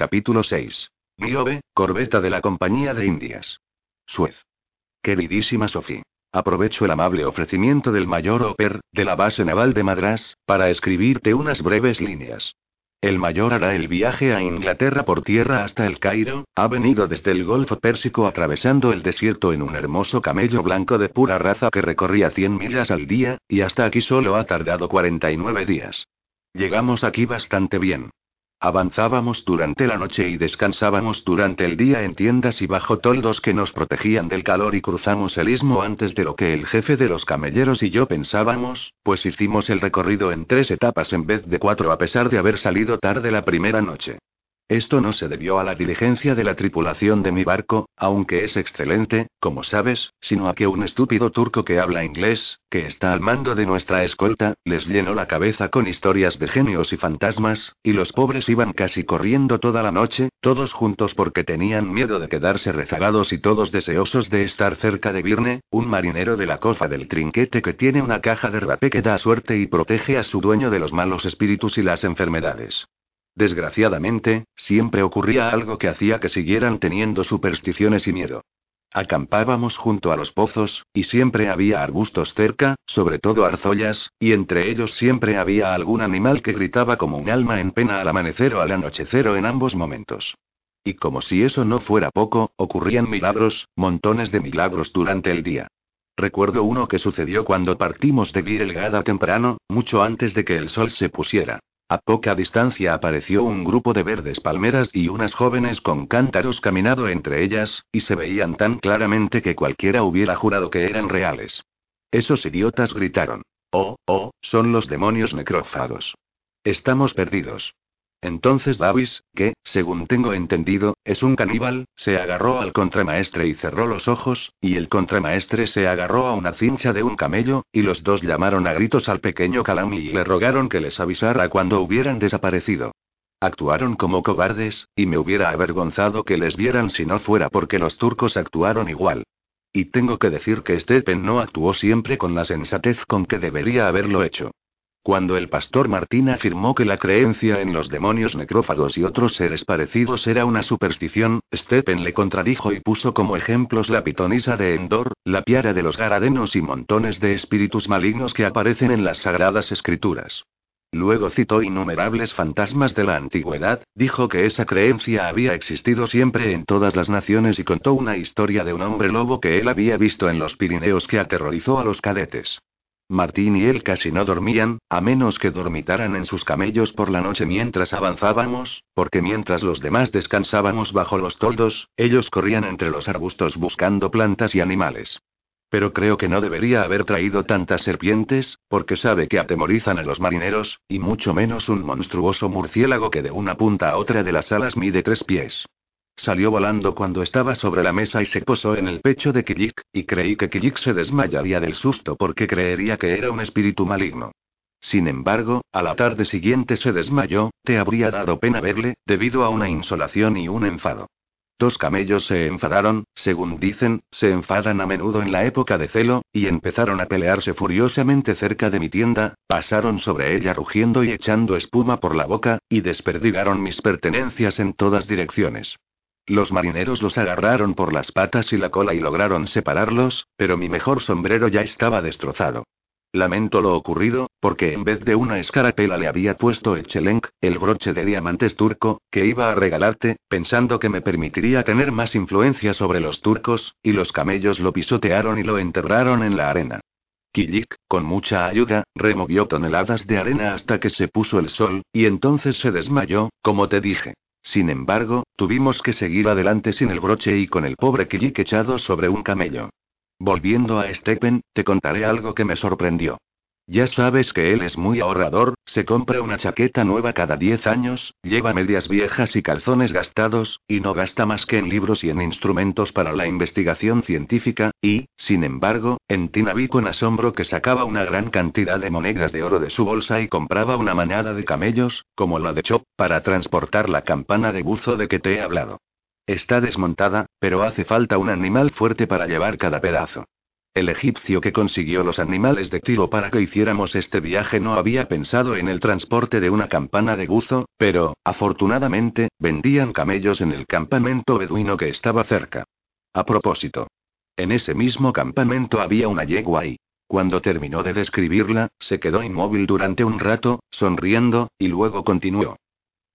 Capítulo 6. Niobe, corbeta de la Compañía de Indias. Suez. Queridísima Sophie. Aprovecho el amable ofrecimiento del mayor Oper, de la base naval de Madras, para escribirte unas breves líneas. El mayor hará el viaje a Inglaterra por tierra hasta el Cairo, ha venido desde el Golfo Pérsico atravesando el desierto en un hermoso camello blanco de pura raza que recorría 100 millas al día, y hasta aquí solo ha tardado 49 días. Llegamos aquí bastante bien. Avanzábamos durante la noche y descansábamos durante el día en tiendas y bajo toldos que nos protegían del calor y cruzamos el istmo antes de lo que el jefe de los camelleros y yo pensábamos, pues hicimos el recorrido en tres etapas en vez de cuatro a pesar de haber salido tarde la primera noche. Esto no se debió a la diligencia de la tripulación de mi barco, aunque es excelente, como sabes, sino a que un estúpido turco que habla inglés, que está al mando de nuestra escolta, les llenó la cabeza con historias de genios y fantasmas, y los pobres iban casi corriendo toda la noche, todos juntos porque tenían miedo de quedarse rezagados y todos deseosos de estar cerca de Virne, un marinero de la cofa del trinquete que tiene una caja de rapé que da suerte y protege a su dueño de los malos espíritus y las enfermedades. Desgraciadamente, siempre ocurría algo que hacía que siguieran teniendo supersticiones y miedo. Acampábamos junto a los pozos, y siempre había arbustos cerca, sobre todo arzollas, y entre ellos siempre había algún animal que gritaba como un alma en pena al amanecer o al anochecer o en ambos momentos. Y como si eso no fuera poco, ocurrían milagros, montones de milagros durante el día. Recuerdo uno que sucedió cuando partimos de Virelgada temprano, mucho antes de que el sol se pusiera. A poca distancia apareció un grupo de verdes palmeras y unas jóvenes con cántaros caminando entre ellas, y se veían tan claramente que cualquiera hubiera jurado que eran reales. Esos idiotas gritaron. Oh, oh, son los demonios necrófagos. Estamos perdidos. Entonces Davis, que, según tengo entendido, es un caníbal, se agarró al contramaestre y cerró los ojos, y el contramaestre se agarró a una cincha de un camello, y los dos llamaron a gritos al pequeño Calami y le rogaron que les avisara cuando hubieran desaparecido. Actuaron como cobardes, y me hubiera avergonzado que les vieran si no fuera porque los turcos actuaron igual. Y tengo que decir que Stepen no actuó siempre con la sensatez con que debería haberlo hecho. Cuando el pastor Martín afirmó que la creencia en los demonios necrófagos y otros seres parecidos era una superstición, Stepen le contradijo y puso como ejemplos la pitonisa de Endor, la piara de los garadenos y montones de espíritus malignos que aparecen en las sagradas escrituras. Luego citó innumerables fantasmas de la antigüedad, dijo que esa creencia había existido siempre en todas las naciones y contó una historia de un hombre lobo que él había visto en los Pirineos que aterrorizó a los cadetes. Martín y él casi no dormían, a menos que dormitaran en sus camellos por la noche mientras avanzábamos, porque mientras los demás descansábamos bajo los toldos, ellos corrían entre los arbustos buscando plantas y animales. Pero creo que no debería haber traído tantas serpientes, porque sabe que atemorizan a los marineros, y mucho menos un monstruoso murciélago que de una punta a otra de las alas mide tres pies. Salió volando cuando estaba sobre la mesa y se posó en el pecho de Kijik, y creí que Kijik se desmayaría del susto porque creería que era un espíritu maligno. Sin embargo, a la tarde siguiente se desmayó, te habría dado pena verle, debido a una insolación y un enfado. Dos camellos se enfadaron, según dicen, se enfadan a menudo en la época de celo, y empezaron a pelearse furiosamente cerca de mi tienda, pasaron sobre ella rugiendo y echando espuma por la boca, y desperdigaron mis pertenencias en todas direcciones. Los marineros los agarraron por las patas y la cola y lograron separarlos, pero mi mejor sombrero ya estaba destrozado. Lamento lo ocurrido, porque en vez de una escarapela le había puesto Echelenk, el broche de diamantes turco, que iba a regalarte, pensando que me permitiría tener más influencia sobre los turcos, y los camellos lo pisotearon y lo enterraron en la arena. Kilik, con mucha ayuda, removió toneladas de arena hasta que se puso el sol, y entonces se desmayó, como te dije. Sin embargo, tuvimos que seguir adelante sin el broche y con el pobre Kijik echado sobre un camello. Volviendo a Stepen, te contaré algo que me sorprendió. Ya sabes que él es muy ahorrador, se compra una chaqueta nueva cada 10 años, lleva medias viejas y calzones gastados, y no gasta más que en libros y en instrumentos para la investigación científica, y, sin embargo, en Tina vi con asombro que sacaba una gran cantidad de monedas de oro de su bolsa y compraba una manada de camellos, como la de Chop, para transportar la campana de buzo de que te he hablado. Está desmontada, pero hace falta un animal fuerte para llevar cada pedazo. El egipcio que consiguió los animales de tiro para que hiciéramos este viaje no había pensado en el transporte de una campana de buzo, pero, afortunadamente, vendían camellos en el campamento beduino que estaba cerca. A propósito. En ese mismo campamento había una yegua y, cuando terminó de describirla, se quedó inmóvil durante un rato, sonriendo, y luego continuó.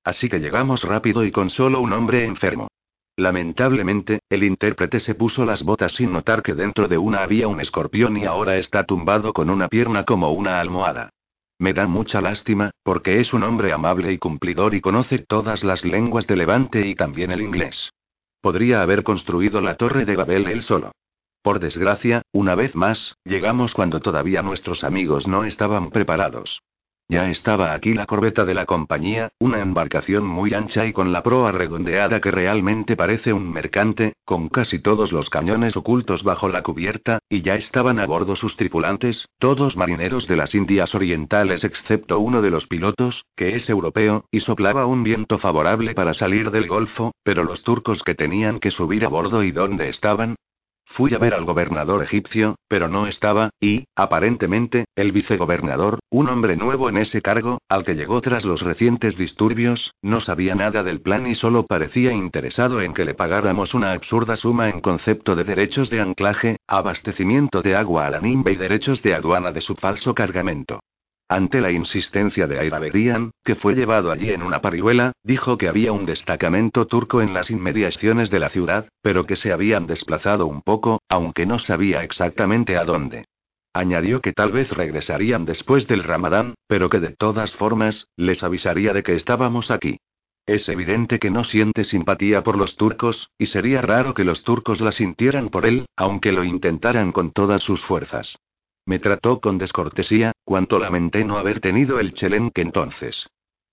Así que llegamos rápido y con solo un hombre enfermo. Lamentablemente, el intérprete se puso las botas sin notar que dentro de una había un escorpión y ahora está tumbado con una pierna como una almohada. Me da mucha lástima, porque es un hombre amable y cumplidor y conoce todas las lenguas de Levante y también el inglés. Podría haber construido la torre de Babel él solo. Por desgracia, una vez más, llegamos cuando todavía nuestros amigos no estaban preparados. Ya estaba aquí la corbeta de la compañía, una embarcación muy ancha y con la proa redondeada que realmente parece un mercante, con casi todos los cañones ocultos bajo la cubierta, y ya estaban a bordo sus tripulantes, todos marineros de las Indias Orientales excepto uno de los pilotos, que es europeo, y soplaba un viento favorable para salir del Golfo, pero los turcos que tenían que subir a bordo y dónde estaban, Fui a ver al gobernador egipcio, pero no estaba, y, aparentemente, el vicegobernador, un hombre nuevo en ese cargo, al que llegó tras los recientes disturbios, no sabía nada del plan y solo parecía interesado en que le pagáramos una absurda suma en concepto de derechos de anclaje, abastecimiento de agua a la nimba y derechos de aduana de su falso cargamento. Ante la insistencia de Ayraberian, que fue llevado allí en una parihuela, dijo que había un destacamento turco en las inmediaciones de la ciudad, pero que se habían desplazado un poco, aunque no sabía exactamente a dónde. Añadió que tal vez regresarían después del ramadán, pero que de todas formas, les avisaría de que estábamos aquí. Es evidente que no siente simpatía por los turcos, y sería raro que los turcos la sintieran por él, aunque lo intentaran con todas sus fuerzas. Me trató con descortesía, cuanto lamenté no haber tenido el chelenque entonces.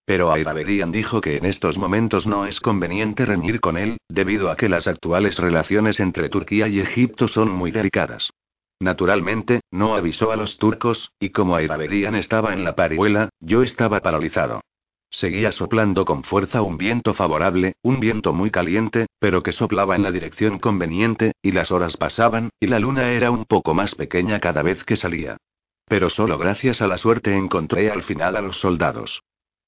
Pero Ayrabedian dijo que en estos momentos no es conveniente reñir con él, debido a que las actuales relaciones entre Turquía y Egipto son muy delicadas. Naturalmente, no avisó a los turcos, y como Ayrabedian estaba en la parihuela, yo estaba paralizado. Seguía soplando con fuerza un viento favorable, un viento muy caliente, pero que soplaba en la dirección conveniente, y las horas pasaban, y la luna era un poco más pequeña cada vez que salía. Pero solo gracias a la suerte encontré al final a los soldados.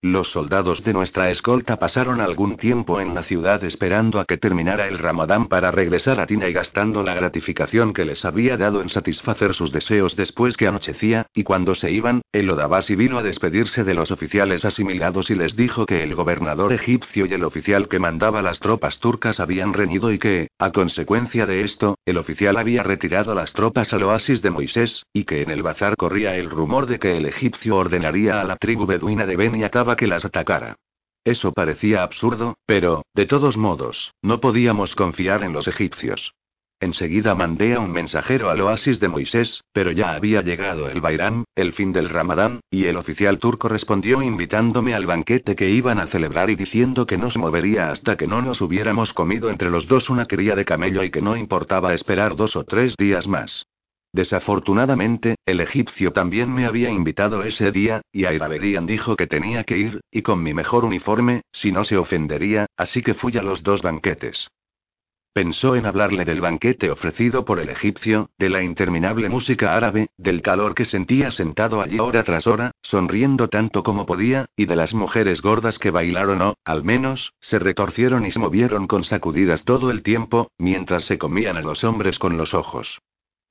Los soldados de nuestra escolta pasaron algún tiempo en la ciudad esperando a que terminara el ramadán para regresar a Tina y gastando la gratificación que les había dado en satisfacer sus deseos después que anochecía, y cuando se iban, el Odabasi vino a despedirse de los oficiales asimilados y les dijo que el gobernador egipcio y el oficial que mandaba las tropas turcas habían reñido y que, a consecuencia de esto, el oficial había retirado las tropas al oasis de Moisés, y que en el bazar corría el rumor de que el egipcio ordenaría a la tribu beduina de Ben y Que las atacara. Eso parecía absurdo, pero, de todos modos, no podíamos confiar en los egipcios. Enseguida mandé a un mensajero al oasis de Moisés, pero ya había llegado el Bairán, el fin del Ramadán, y el oficial turco respondió invitándome al banquete que iban a celebrar y diciendo que no se movería hasta que no nos hubiéramos comido entre los dos una cría de camello y que no importaba esperar dos o tres días más. Desafortunadamente, el egipcio también me había invitado ese día, y Ayrabedian dijo que tenía que ir, y con mi mejor uniforme, si no se ofendería, así que fui a los dos banquetes. Pensó en hablarle del banquete ofrecido por el egipcio, de la interminable música árabe, del calor que sentía sentado allí hora tras hora, sonriendo tanto como podía, y de las mujeres gordas que bailaron o, al menos, se retorcieron y se movieron con sacudidas todo el tiempo, mientras se comían a los hombres con los ojos.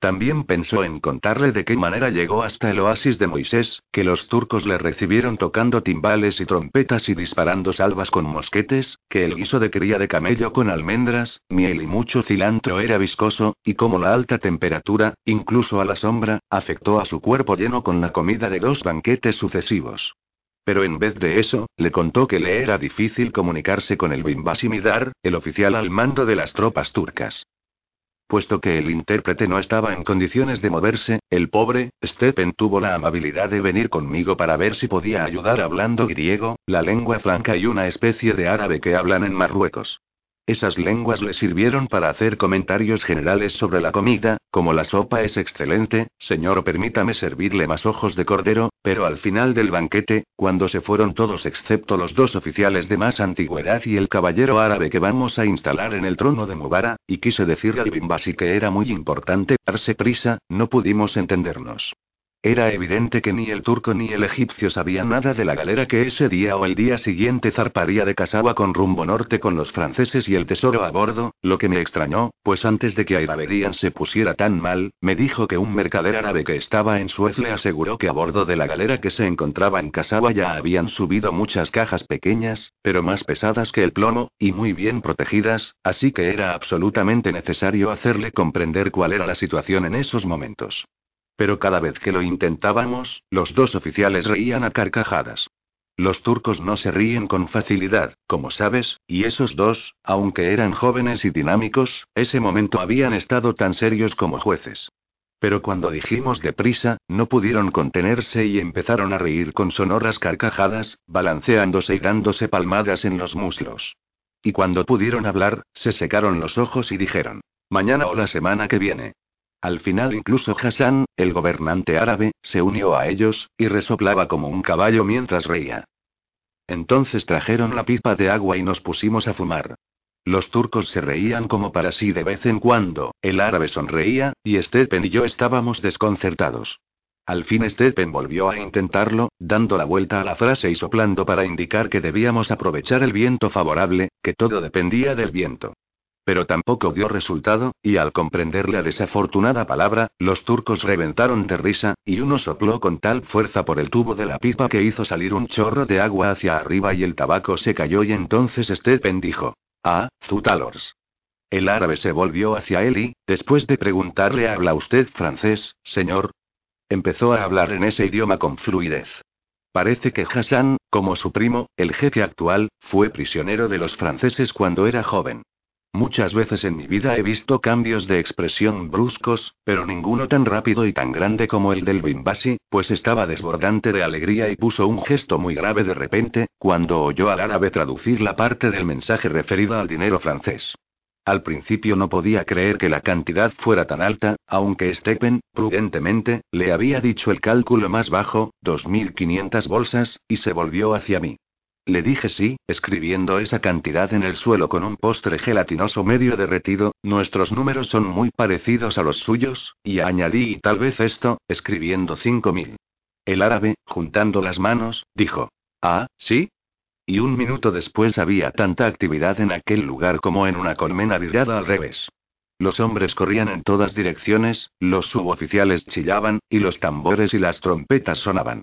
También pensó en contarle de qué manera llegó hasta el oasis de Moisés, que los turcos le recibieron tocando timbales y trompetas y disparando salvas con mosquetes, que el guiso de cría de camello con almendras, miel y mucho cilantro era viscoso, y como la alta temperatura, incluso a la sombra, afectó a su cuerpo lleno con la comida de dos banquetes sucesivos. Pero en vez de eso, le contó que le era difícil comunicarse con el Bimbasimidar, el oficial al mando de las tropas turcas. Puesto que el intérprete no estaba en condiciones de moverse, el pobre, Stephen tuvo la amabilidad de venir conmigo para ver si podía ayudar hablando griego, la lengua franca y una especie de árabe que hablan en Marruecos. Esas lenguas le sirvieron para hacer comentarios generales sobre la comida, como la sopa es excelente, señor permítame servirle más ojos de cordero, pero al final del banquete, cuando se fueron todos excepto los dos oficiales de más antigüedad y el caballero árabe que vamos a instalar en el trono de Mubara, y quise decirle al Bimbasi que era muy importante darse prisa, no pudimos entendernos. Era evidente que ni el turco ni el egipcio sabían nada de la galera que ese día o el día siguiente zarparía de Casawa con rumbo norte con los franceses y el tesoro a bordo, lo que me extrañó, pues antes de que Airaberian se pusiera tan mal, me dijo que un mercader árabe que estaba en Suez le aseguró que a bordo de la galera que se encontraba en Casawa ya habían subido muchas cajas pequeñas, pero más pesadas que el plomo, y muy bien protegidas, así que era absolutamente necesario hacerle comprender cuál era la situación en esos momentos. Pero cada vez que lo intentábamos, los dos oficiales reían a carcajadas. Los turcos no se ríen con facilidad, como sabes, y esos dos, aunque eran jóvenes y dinámicos, ese momento habían estado tan serios como jueces. Pero cuando dijimos deprisa, no pudieron contenerse y empezaron a reír con sonoras carcajadas, balanceándose y dándose palmadas en los muslos. Y cuando pudieron hablar, se secaron los ojos y dijeron, mañana o la semana que viene. Al final incluso Hassan, el gobernante árabe, se unió a ellos, y resoplaba como un caballo mientras reía. Entonces trajeron la pipa de agua y nos pusimos a fumar. Los turcos se reían como para sí de vez en cuando, el árabe sonreía, y Stephen y yo estábamos desconcertados. Al fin Stephen volvió a intentarlo, dando la vuelta a la frase y soplando para indicar que debíamos aprovechar el viento favorable, que todo dependía del viento. Pero tampoco dio resultado, y al comprender la desafortunada palabra, los turcos reventaron de risa, y uno sopló con tal fuerza por el tubo de la pipa que hizo salir un chorro de agua hacia arriba y el tabaco se cayó y entonces Stephen dijo, Ah, Zutalors. El árabe se volvió hacia él y, después de preguntarle ¿habla usted francés, señor? Empezó a hablar en ese idioma con fluidez. Parece que Hassan, como su primo, el jefe actual, fue prisionero de los franceses cuando era joven. Muchas veces en mi vida he visto cambios de expresión bruscos, pero ninguno tan rápido y tan grande como el del Bimbasi, pues estaba desbordante de alegría y puso un gesto muy grave de repente, cuando oyó al árabe traducir la parte del mensaje referido al dinero francés. Al principio no podía creer que la cantidad fuera tan alta, aunque Stephen, prudentemente, le había dicho el cálculo más bajo, 2.500 bolsas, y se volvió hacia mí. Le dije sí, escribiendo esa cantidad en el suelo con un postre gelatinoso medio derretido, nuestros números son muy parecidos a los suyos, y añadí tal vez esto, escribiendo cinco mil. El árabe, juntando las manos, dijo. Ah, ¿sí? Y un minuto después había tanta actividad en aquel lugar como en una colmena virada al revés. Los hombres corrían en todas direcciones, los suboficiales chillaban, y los tambores y las trompetas sonaban.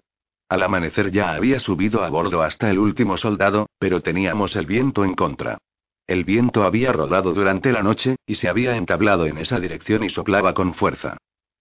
Al amanecer ya había subido a bordo hasta el último soldado, pero teníamos el viento en contra. El viento había rodado durante la noche, y se había entablado en esa dirección y soplaba con fuerza.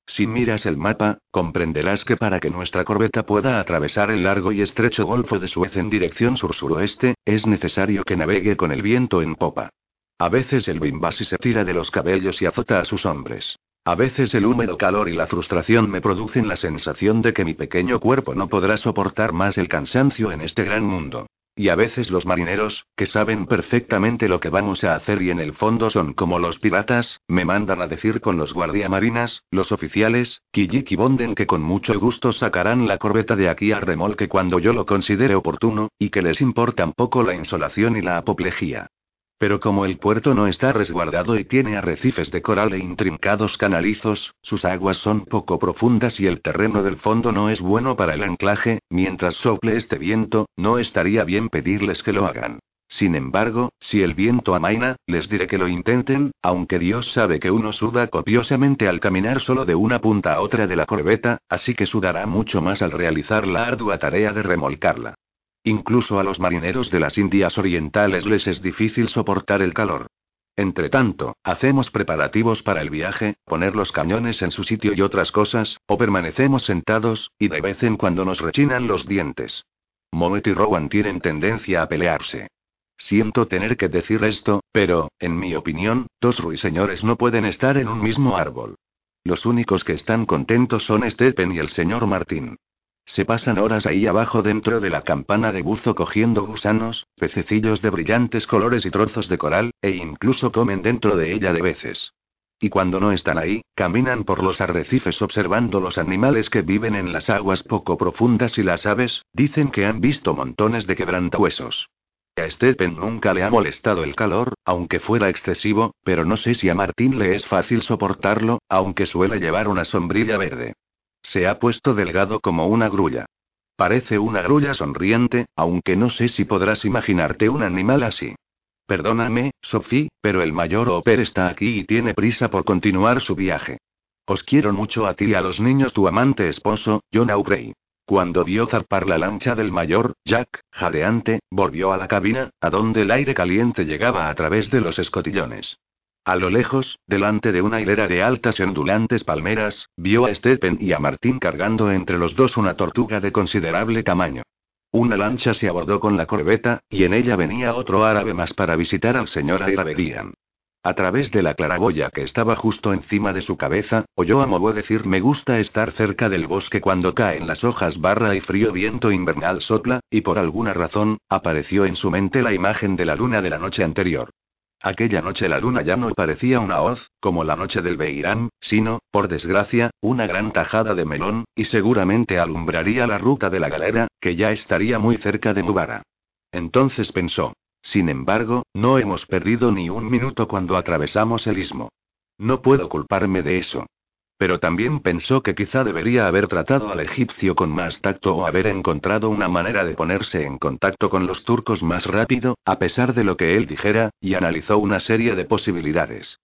Si miras el mapa, comprenderás que para que nuestra corbeta pueda atravesar el largo y estrecho Golfo de Suez en dirección sur-suroeste, es necesario que navegue con el viento en popa. A veces el bimbasi se tira de los cabellos y azota a sus hombres. A veces el húmedo calor y la frustración me producen la sensación de que mi pequeño cuerpo no podrá soportar más el cansancio en este gran mundo. Y a veces los marineros, que saben perfectamente lo que vamos a hacer y en el fondo son como los piratas, me mandan a decir con los guardiamarinas, los oficiales, Kijik Bonden que con mucho gusto sacarán la corbeta de aquí a remolque cuando yo lo considere oportuno, y que les importa poco la insolación y la apoplejía. Pero como el puerto no está resguardado y tiene arrecifes de coral e intrincados canalizos, sus aguas son poco profundas y el terreno del fondo no es bueno para el anclaje, mientras sople este viento, no estaría bien pedirles que lo hagan. Sin embargo, si el viento amaina, les diré que lo intenten, aunque Dios sabe que uno suda copiosamente al caminar solo de una punta a otra de la corbeta, así que sudará mucho más al realizar la ardua tarea de remolcarla. Incluso a los marineros de las Indias Orientales les es difícil soportar el calor. Entre tanto, hacemos preparativos para el viaje, poner los cañones en su sitio y otras cosas, o permanecemos sentados, y de vez en cuando nos rechinan los dientes. Moet y Rowan tienen tendencia a pelearse. Siento tener que decir esto, pero, en mi opinión, dos ruiseñores no pueden estar en un mismo árbol. Los únicos que están contentos son Stephen y el señor Martín. Se pasan horas ahí abajo dentro de la campana de buzo cogiendo gusanos, pececillos de brillantes colores y trozos de coral, e incluso comen dentro de ella de veces. Y cuando no están ahí, caminan por los arrecifes observando los animales que viven en las aguas poco profundas y las aves, dicen que han visto montones de quebrantahuesos. A Stephen nunca le ha molestado el calor, aunque fuera excesivo, pero no sé si a Martín le es fácil soportarlo, aunque suele llevar una sombrilla verde. Se ha puesto delgado como una grulla. Parece una grulla sonriente, aunque no sé si podrás imaginarte un animal así. Perdóname, Sophie, pero el mayor Oper está aquí y tiene prisa por continuar su viaje. Os quiero mucho a ti y a los niños tu amante esposo, John Aubrey. Cuando vio zarpar la lancha del mayor, Jack, jadeante, volvió a la cabina, a donde el aire caliente llegaba a través de los escotillones. A lo lejos, delante de una hilera de altas y ondulantes palmeras, vio a Stephen y a Martín cargando entre los dos una tortuga de considerable tamaño. Una lancha se abordó con la corbeta, y en ella venía otro árabe más para visitar al señor Ayrabedian. A través de la claraboya que estaba justo encima de su cabeza, oyó a Mobo decir me gusta estar cerca del bosque cuando caen las hojas barra y frío viento invernal sopla, y por alguna razón, apareció en su mente la imagen de la luna de la noche anterior. Aquella noche la luna ya no parecía una hoz, como la noche del Beirán, sino, por desgracia, una gran tajada de melón, y seguramente alumbraría la ruta de la galera, que ya estaría muy cerca de Mubara. Entonces pensó. Sin embargo, no hemos perdido ni un minuto cuando atravesamos el istmo. No puedo culparme de eso. Pero también pensó que quizá debería haber tratado al egipcio con más tacto o haber encontrado una manera de ponerse en contacto con los turcos más rápido, a pesar de lo que él dijera, y analizó una serie de posibilidades.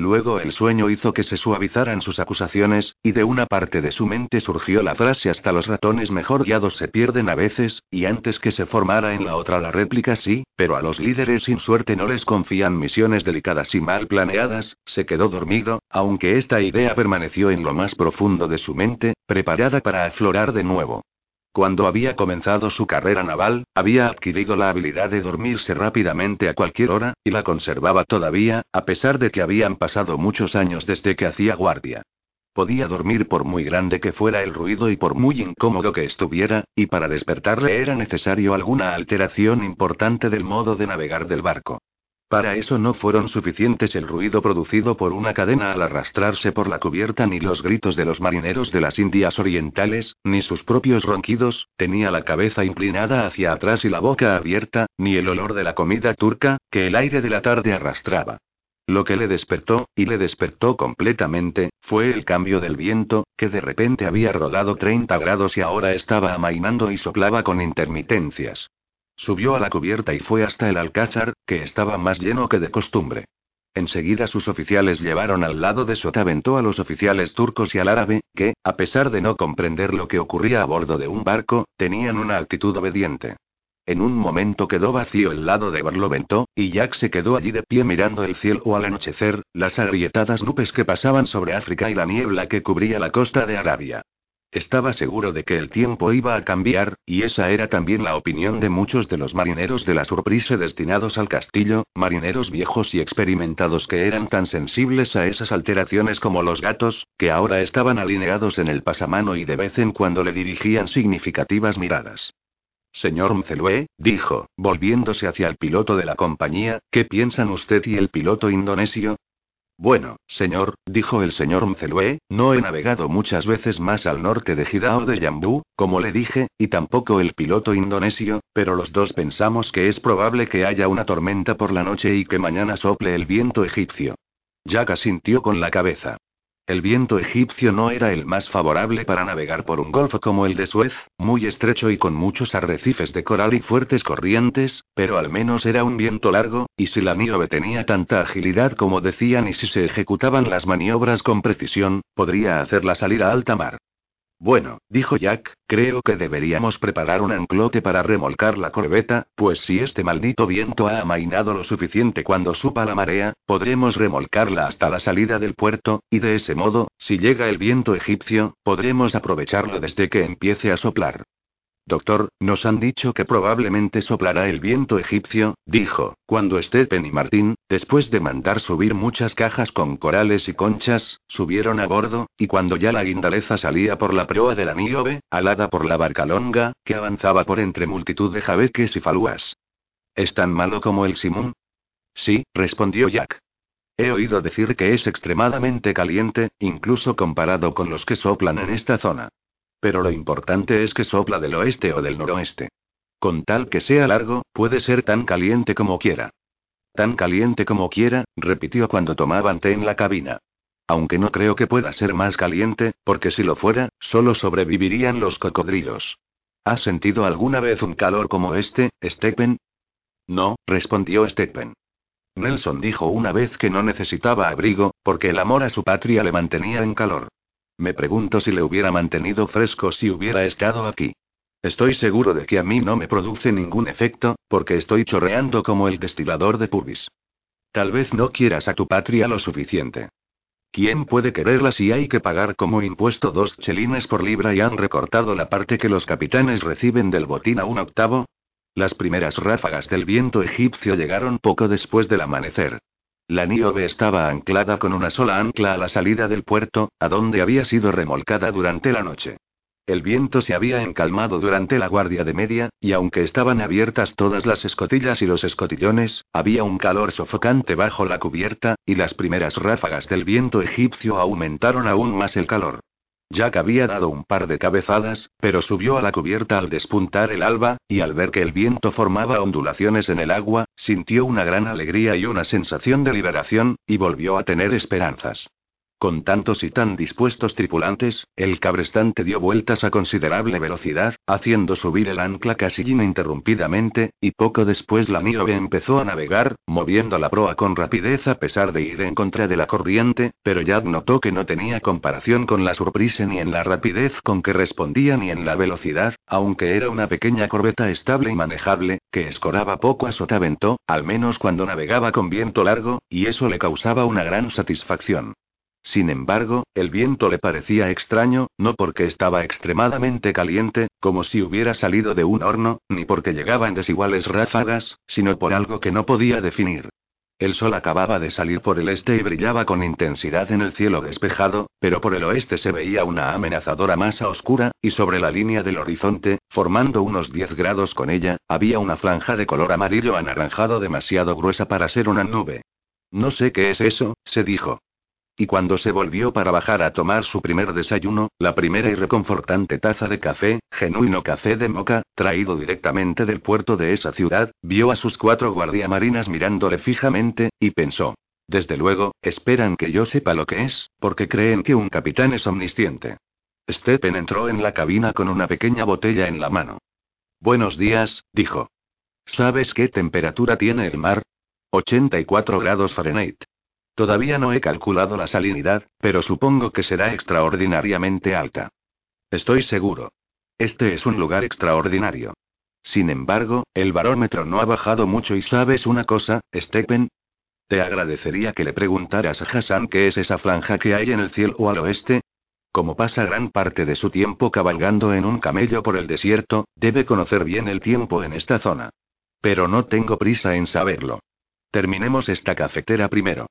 Luego el sueño hizo que se suavizaran sus acusaciones, y de una parte de su mente surgió la frase hasta los ratones mejor guiados se pierden a veces, y antes que se formara en la otra la réplica sí, pero a los líderes sin suerte no les confían misiones delicadas y mal planeadas, se quedó dormido, aunque esta idea permaneció en lo más profundo de su mente, preparada para aflorar de nuevo. Cuando había comenzado su carrera naval, había adquirido la habilidad de dormirse rápidamente a cualquier hora, y la conservaba todavía, a pesar de que habían pasado muchos años desde que hacía guardia. Podía dormir por muy grande que fuera el ruido y por muy incómodo que estuviera, y para despertarle era necesario alguna alteración importante del modo de navegar del barco. Para eso no fueron suficientes el ruido producido por una cadena al arrastrarse por la cubierta ni los gritos de los marineros de las Indias Orientales, ni sus propios ronquidos, tenía la cabeza inclinada hacia atrás y la boca abierta, ni el olor de la comida turca, que el aire de la tarde arrastraba. Lo que le despertó, y le despertó completamente, fue el cambio del viento, que de repente había rodado 30 grados y ahora estaba amainando y soplaba con intermitencias. Subió a la cubierta y fue hasta el alcázar, que estaba más lleno que de costumbre. Enseguida sus oficiales llevaron al lado de Sotavento a los oficiales turcos y al árabe, que, a pesar de no comprender lo que ocurría a bordo de un barco, tenían una actitud obediente. En un momento quedó vacío el lado de Barlovento, y Jack se quedó allí de pie mirando el cielo al anochecer, las agrietadas nubes que pasaban sobre África y la niebla que cubría la costa de Arabia. Estaba seguro de que el tiempo iba a cambiar, y esa era también la opinión de muchos de los marineros de la Surprise destinados al castillo, marineros viejos y experimentados que eran tan sensibles a esas alteraciones como los gatos, que ahora estaban alineados en el pasamano y de vez en cuando le dirigían significativas miradas. Señor Mcelue, dijo, volviéndose hacia el piloto de la compañía, ¿qué piensan usted y el piloto indonesio? Bueno, señor, dijo el señor Mcelue, no he navegado muchas veces más al norte de Hidao de Yambú, como le dije, y tampoco el piloto indonesio, pero los dos pensamos que es probable que haya una tormenta por la noche y que mañana sople el viento egipcio. Jack asintió con la cabeza. El viento egipcio no era el más favorable para navegar por un golfo como el de Suez, muy estrecho y con muchos arrecifes de coral y fuertes corrientes, pero al menos era un viento largo, y si la nieve tenía tanta agilidad como decían y si se ejecutaban las maniobras con precisión, podría hacerla salir a alta mar. Bueno, dijo Jack, creo que deberíamos preparar un anclote para remolcar la corbeta, pues si este maldito viento ha amainado lo suficiente cuando supa la marea, podremos remolcarla hasta la salida del puerto, y de ese modo, si llega el viento egipcio, podremos aprovecharlo desde que empiece a soplar. Doctor, nos han dicho que probablemente soplará el viento egipcio, dijo, cuando Stephen y Martín, después de mandar subir muchas cajas con corales y conchas, subieron a bordo, y cuando ya la guindaleza salía por la proa de la Níobe, alada por la barca longa, que avanzaba por entre multitud de jabeques y falúas. ¿Es tan malo como el Simón? Sí, respondió Jack. He oído decir que es extremadamente caliente, incluso comparado con los que soplan en esta zona. Pero lo importante es que sopla del oeste o del noroeste. Con tal que sea largo, puede ser tan caliente como quiera. Tan caliente como quiera, repitió cuando tomaban té en la cabina. Aunque no creo que pueda ser más caliente, porque si lo fuera, solo sobrevivirían los cocodrilos. ¿Has sentido alguna vez un calor como este, Stephen? No, respondió Stephen. Nelson dijo una vez que no necesitaba abrigo, porque el amor a su patria le mantenía en calor. Me pregunto si le hubiera mantenido fresco si hubiera estado aquí. Estoy seguro de que a mí no me produce ningún efecto, porque estoy chorreando como el destilador de pubis. Tal vez no quieras a tu patria lo suficiente. ¿Quién puede quererla si hay que pagar como impuesto dos chelines por libra y han recortado la parte que los capitanes reciben del botín a un octavo? Las primeras ráfagas del viento egipcio llegaron poco después del amanecer. La Niobe estaba anclada con una sola ancla a la salida del puerto, a donde había sido remolcada durante la noche. El viento se había encalmado durante la guardia de media, y aunque estaban abiertas todas las escotillas y los escotillones, había un calor sofocante bajo la cubierta, y las primeras ráfagas del viento egipcio aumentaron aún más el calor. Jack había dado un par de cabezadas, pero subió a la cubierta al despuntar el alba, y al ver que el viento formaba ondulaciones en el agua, sintió una gran alegría y una sensación de liberación, y volvió a tener esperanzas. Con tantos y tan dispuestos tripulantes, el cabrestante dio vueltas a considerable velocidad, haciendo subir el ancla casi ininterrumpidamente, y poco después la Niobe empezó a navegar, moviendo la proa con rapidez a pesar de ir en contra de la corriente, pero Jack notó que no tenía comparación con la Surprise ni en la rapidez con que respondía ni en la velocidad, aunque era una pequeña corbeta estable y manejable, que escoraba poco a sotavento, al menos cuando navegaba con viento largo, y eso le causaba una gran satisfacción. Sin embargo, el viento le parecía extraño, no porque estaba extremadamente caliente, como si hubiera salido de un horno, ni porque llegaba en desiguales ráfagas, sino por algo que no podía definir. El sol acababa de salir por el este y brillaba con intensidad en el cielo despejado, pero por el oeste se veía una amenazadora masa oscura, y sobre la línea del horizonte, formando unos 10 grados con ella, había una franja de color amarillo anaranjado demasiado gruesa para ser una nube. No sé qué es eso, se dijo. Y cuando se volvió para bajar a tomar su primer desayuno, la primera y reconfortante taza de café, genuino café de moca, traído directamente del puerto de esa ciudad, vio a sus cuatro guardiamarinas mirándole fijamente, y pensó. Desde luego, esperan que yo sepa lo que es, porque creen que un capitán es omnisciente. Stephen entró en la cabina con una pequeña botella en la mano. Buenos días, dijo. ¿Sabes qué temperatura tiene el mar? 84 grados Fahrenheit. Todavía no he calculado la salinidad, pero supongo que será extraordinariamente alta. Estoy seguro. Este es un lugar extraordinario. Sin embargo, el barómetro no ha bajado mucho y sabes una cosa, Stephen. Te agradecería que le preguntaras a Hassan qué es esa franja que hay en el cielo al oeste. Como pasa gran parte de su tiempo cabalgando en un camello por el desierto, debe conocer bien el tiempo en esta zona. Pero no tengo prisa en saberlo. Terminemos esta cafetera primero.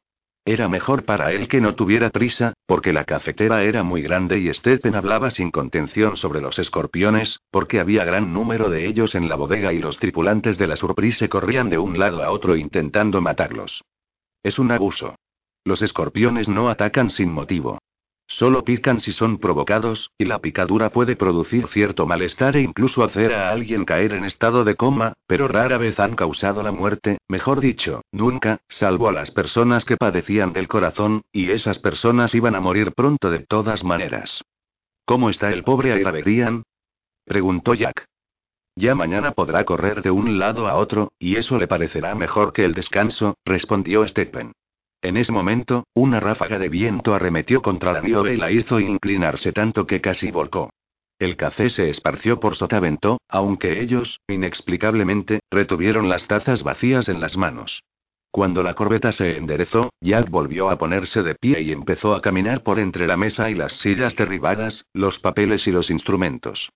Era mejor para él que no tuviera prisa, porque la cafetera era muy grande y Stephen hablaba sin contención sobre los escorpiones, porque había gran número de ellos en la bodega y los tripulantes de la Surprise corrían de un lado a otro intentando matarlos. Es un abuso. Los escorpiones no atacan sin motivo. Solo pican si son provocados, y la picadura puede producir cierto malestar e incluso hacer a alguien caer en estado de coma, pero rara vez han causado la muerte, mejor dicho, nunca, salvo a las personas que padecían del corazón, y esas personas iban a morir pronto de todas maneras. ¿Cómo está el pobre Airaberian? preguntó Jack. Ya mañana podrá correr de un lado a otro, y eso le parecerá mejor que el descanso, respondió Stephen. En ese momento, una ráfaga de viento arremetió contra la nieve y la hizo inclinarse tanto que casi volcó. El café se esparció por sotavento, aunque ellos, inexplicablemente, retuvieron las tazas vacías en las manos. Cuando la corbeta se enderezó, Jack volvió a ponerse de pie y empezó a caminar por entre la mesa y las sillas derribadas, los papeles y los instrumentos.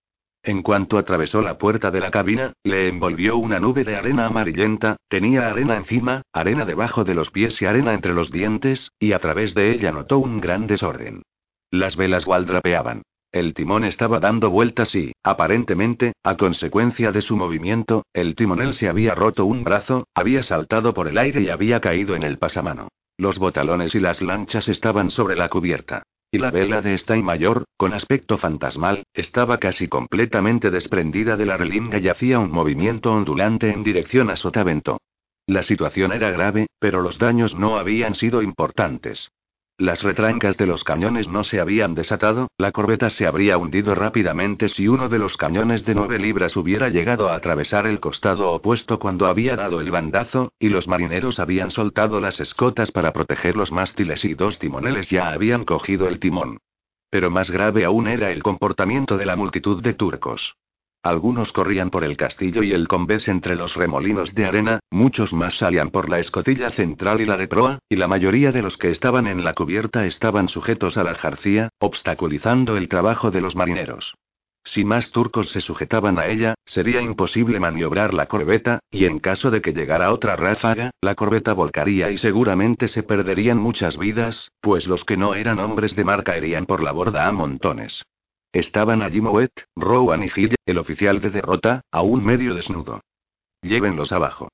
En cuanto atravesó la puerta de la cabina, le envolvió una nube de arena amarillenta, tenía arena encima, arena debajo de los pies y arena entre los dientes, y a través de ella notó un gran desorden. Las velas gualdrapeaban. El timón estaba dando vueltas y, aparentemente, a consecuencia de su movimiento, el timonel se había roto un brazo, había saltado por el aire y había caído en el pasamano. Los botalones y las lanchas estaban sobre la cubierta. Y la vela de Stein Mayor, con aspecto fantasmal, estaba casi completamente desprendida de la relinga y hacía un movimiento ondulante en dirección a Sotavento. La situación era grave, pero los daños no habían sido importantes. Las retrancas de los cañones no se habían desatado, la corbeta se habría hundido rápidamente si uno de los cañones de nueve libras hubiera llegado a atravesar el costado opuesto cuando había dado el bandazo, y los marineros habían soltado las escotas para proteger los mástiles y dos timoneles ya habían cogido el timón. Pero más grave aún era el comportamiento de la multitud de turcos. Algunos corrían por el castillo y el convés entre los remolinos de arena, muchos más salían por la escotilla central y la de proa, y la mayoría de los que estaban en la cubierta estaban sujetos a la jarcía, obstaculizando el trabajo de los marineros. Si más turcos se sujetaban a ella, sería imposible maniobrar la corbeta, y en caso de que llegara otra ráfaga, la corbeta volcaría y seguramente se perderían muchas vidas, pues los que no eran hombres de mar caerían por la borda a montones. Estaban allí Moet, Rowan y Hill, el oficial de derrota, aún medio desnudo. Llévenlos abajo.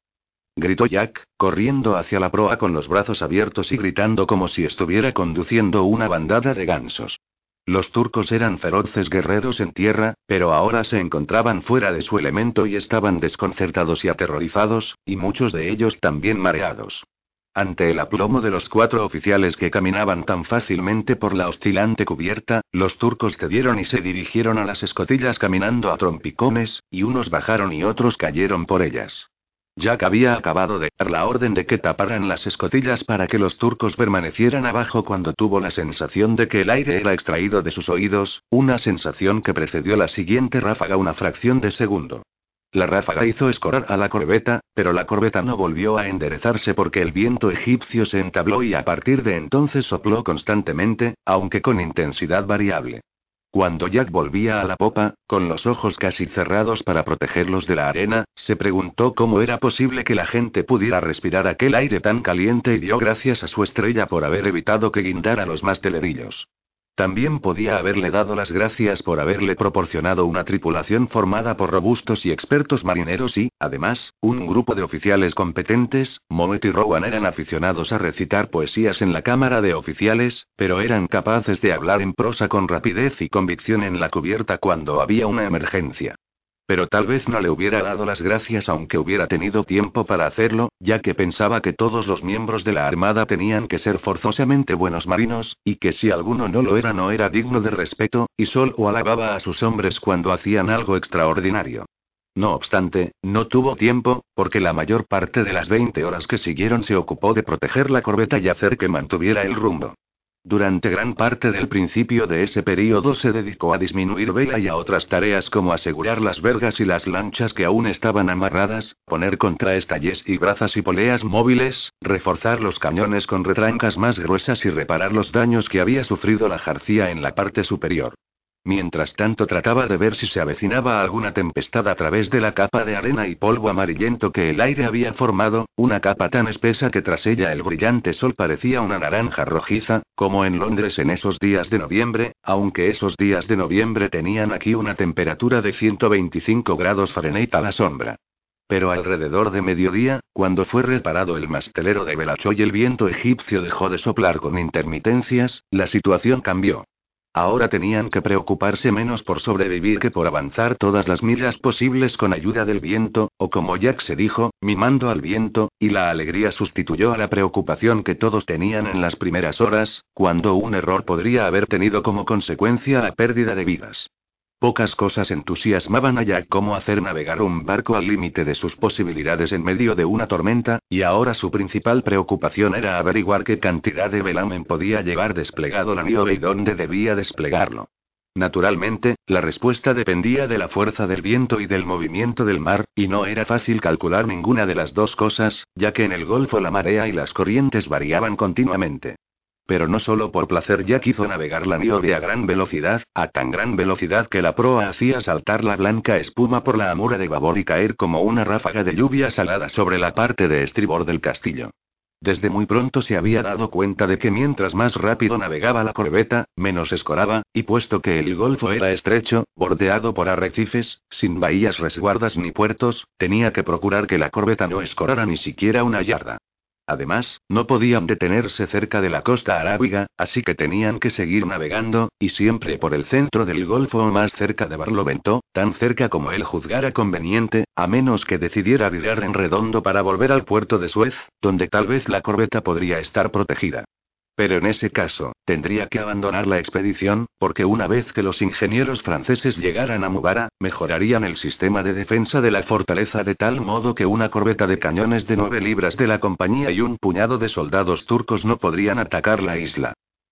Gritó Jack, corriendo hacia la proa con los brazos abiertos y gritando como si estuviera conduciendo una bandada de gansos. Los turcos eran feroces guerreros en tierra, pero ahora se encontraban fuera de su elemento y estaban desconcertados y aterrorizados, y muchos de ellos también mareados. Ante el aplomo de los cuatro oficiales que caminaban tan fácilmente por la oscilante cubierta, los turcos cedieron y se dirigieron a las escotillas caminando a trompicones, y unos bajaron y otros cayeron por ellas. Jack había acabado de dar la orden de que taparan las escotillas para que los turcos permanecieran abajo cuando tuvo la sensación de que el aire era extraído de sus oídos, una sensación que precedió la siguiente ráfaga una fracción de segundo. La ráfaga hizo escorar a la corbeta, pero la corbeta no volvió a enderezarse porque el viento egipcio se entabló y a partir de entonces sopló constantemente, aunque con intensidad variable. Cuando Jack volvía a la popa, con los ojos casi cerrados para protegerlos de la arena, se preguntó cómo era posible que la gente pudiera respirar aquel aire tan caliente y dio gracias a su estrella por haber evitado que guindara los mastelerillos. También podía haberle dado las gracias por haberle proporcionado una tripulación formada por robustos y expertos marineros y, además, un grupo de oficiales competentes. Moet y Rowan eran aficionados a recitar poesías en la Cámara de Oficiales, pero eran capaces de hablar en prosa con rapidez y convicción en la cubierta cuando había una emergencia. Pero tal vez no le hubiera dado las gracias aunque hubiera tenido tiempo para hacerlo, ya que pensaba que todos los miembros de la Armada tenían que ser forzosamente buenos marinos, y que si alguno no lo era no era digno de respeto, y solo alababa a sus hombres cuando hacían algo extraordinario. No obstante, no tuvo tiempo, porque la mayor parte de las 20 horas que siguieron se ocupó de proteger la corbeta y hacer que mantuviera el rumbo. Durante gran parte del principio de ese período se dedicó a disminuir vela y a otras tareas como asegurar las vergas y las lanchas que aún estaban amarradas, poner contraestalles y brazas y poleas móviles, reforzar los cañones con retrancas más gruesas y reparar los daños que había sufrido la jarcía en la parte superior. Mientras tanto trataba de ver si se avecinaba alguna tempestad a través de la capa de arena y polvo amarillento que el aire había formado, una capa tan espesa que tras ella el brillante sol parecía una naranja rojiza, como en Londres en esos días de noviembre, aunque esos días de noviembre tenían aquí una temperatura de 125 grados Fahrenheit a la sombra. Pero alrededor de mediodía, cuando fue reparado el mastelero de Belacho y el viento egipcio dejó de soplar con intermitencias, la situación cambió. Ahora tenían que preocuparse menos por sobrevivir que por avanzar todas las millas posibles con ayuda del viento, o como Jack se dijo, mimando al viento, y la alegría sustituyó a la preocupación que todos tenían en las primeras horas, cuando un error podría haber tenido como consecuencia la pérdida de vidas. Pocas cosas entusiasmaban a Jack como hacer navegar un barco al límite de sus posibilidades en medio de una tormenta, y ahora su principal preocupación era averiguar qué cantidad de velamen podía llevar desplegado la Niobe y dónde debía desplegarlo. Naturalmente, la respuesta dependía de la fuerza del viento y del movimiento del mar, y no era fácil calcular ninguna de las dos cosas, ya que en el Golfo la marea y las corrientes variaban continuamente. Pero no solo por placer Jack hizo navegar la Niobe a gran velocidad, a tan gran velocidad que la proa hacía saltar la blanca espuma por la amura de babor y caer como una ráfaga de lluvia salada sobre la parte de estribor del castillo. Desde muy pronto se había dado cuenta de que mientras más rápido navegaba la corbeta, menos escoraba, y puesto que el golfo era estrecho, bordeado por arrecifes, sin bahías resguardas ni puertos, tenía que procurar que la corbeta no escorara ni siquiera una yarda. Además, no podían detenerse cerca de la costa arábiga, así que tenían que seguir navegando, y siempre por el centro del golfo o más cerca de Barlovento, tan cerca como él juzgara conveniente, a menos que decidiera virar en redondo para volver al puerto de Suez, donde tal vez la corbeta podría estar protegida. Pero en ese caso, tendría que abandonar la expedición, porque una vez que los ingenieros franceses llegaran a Mubara, mejorarían el sistema de defensa de la fortaleza de tal modo que una corbeta de cañones de nueve libras de la compañía y un puñado de soldados turcos no podrían atacar la isla.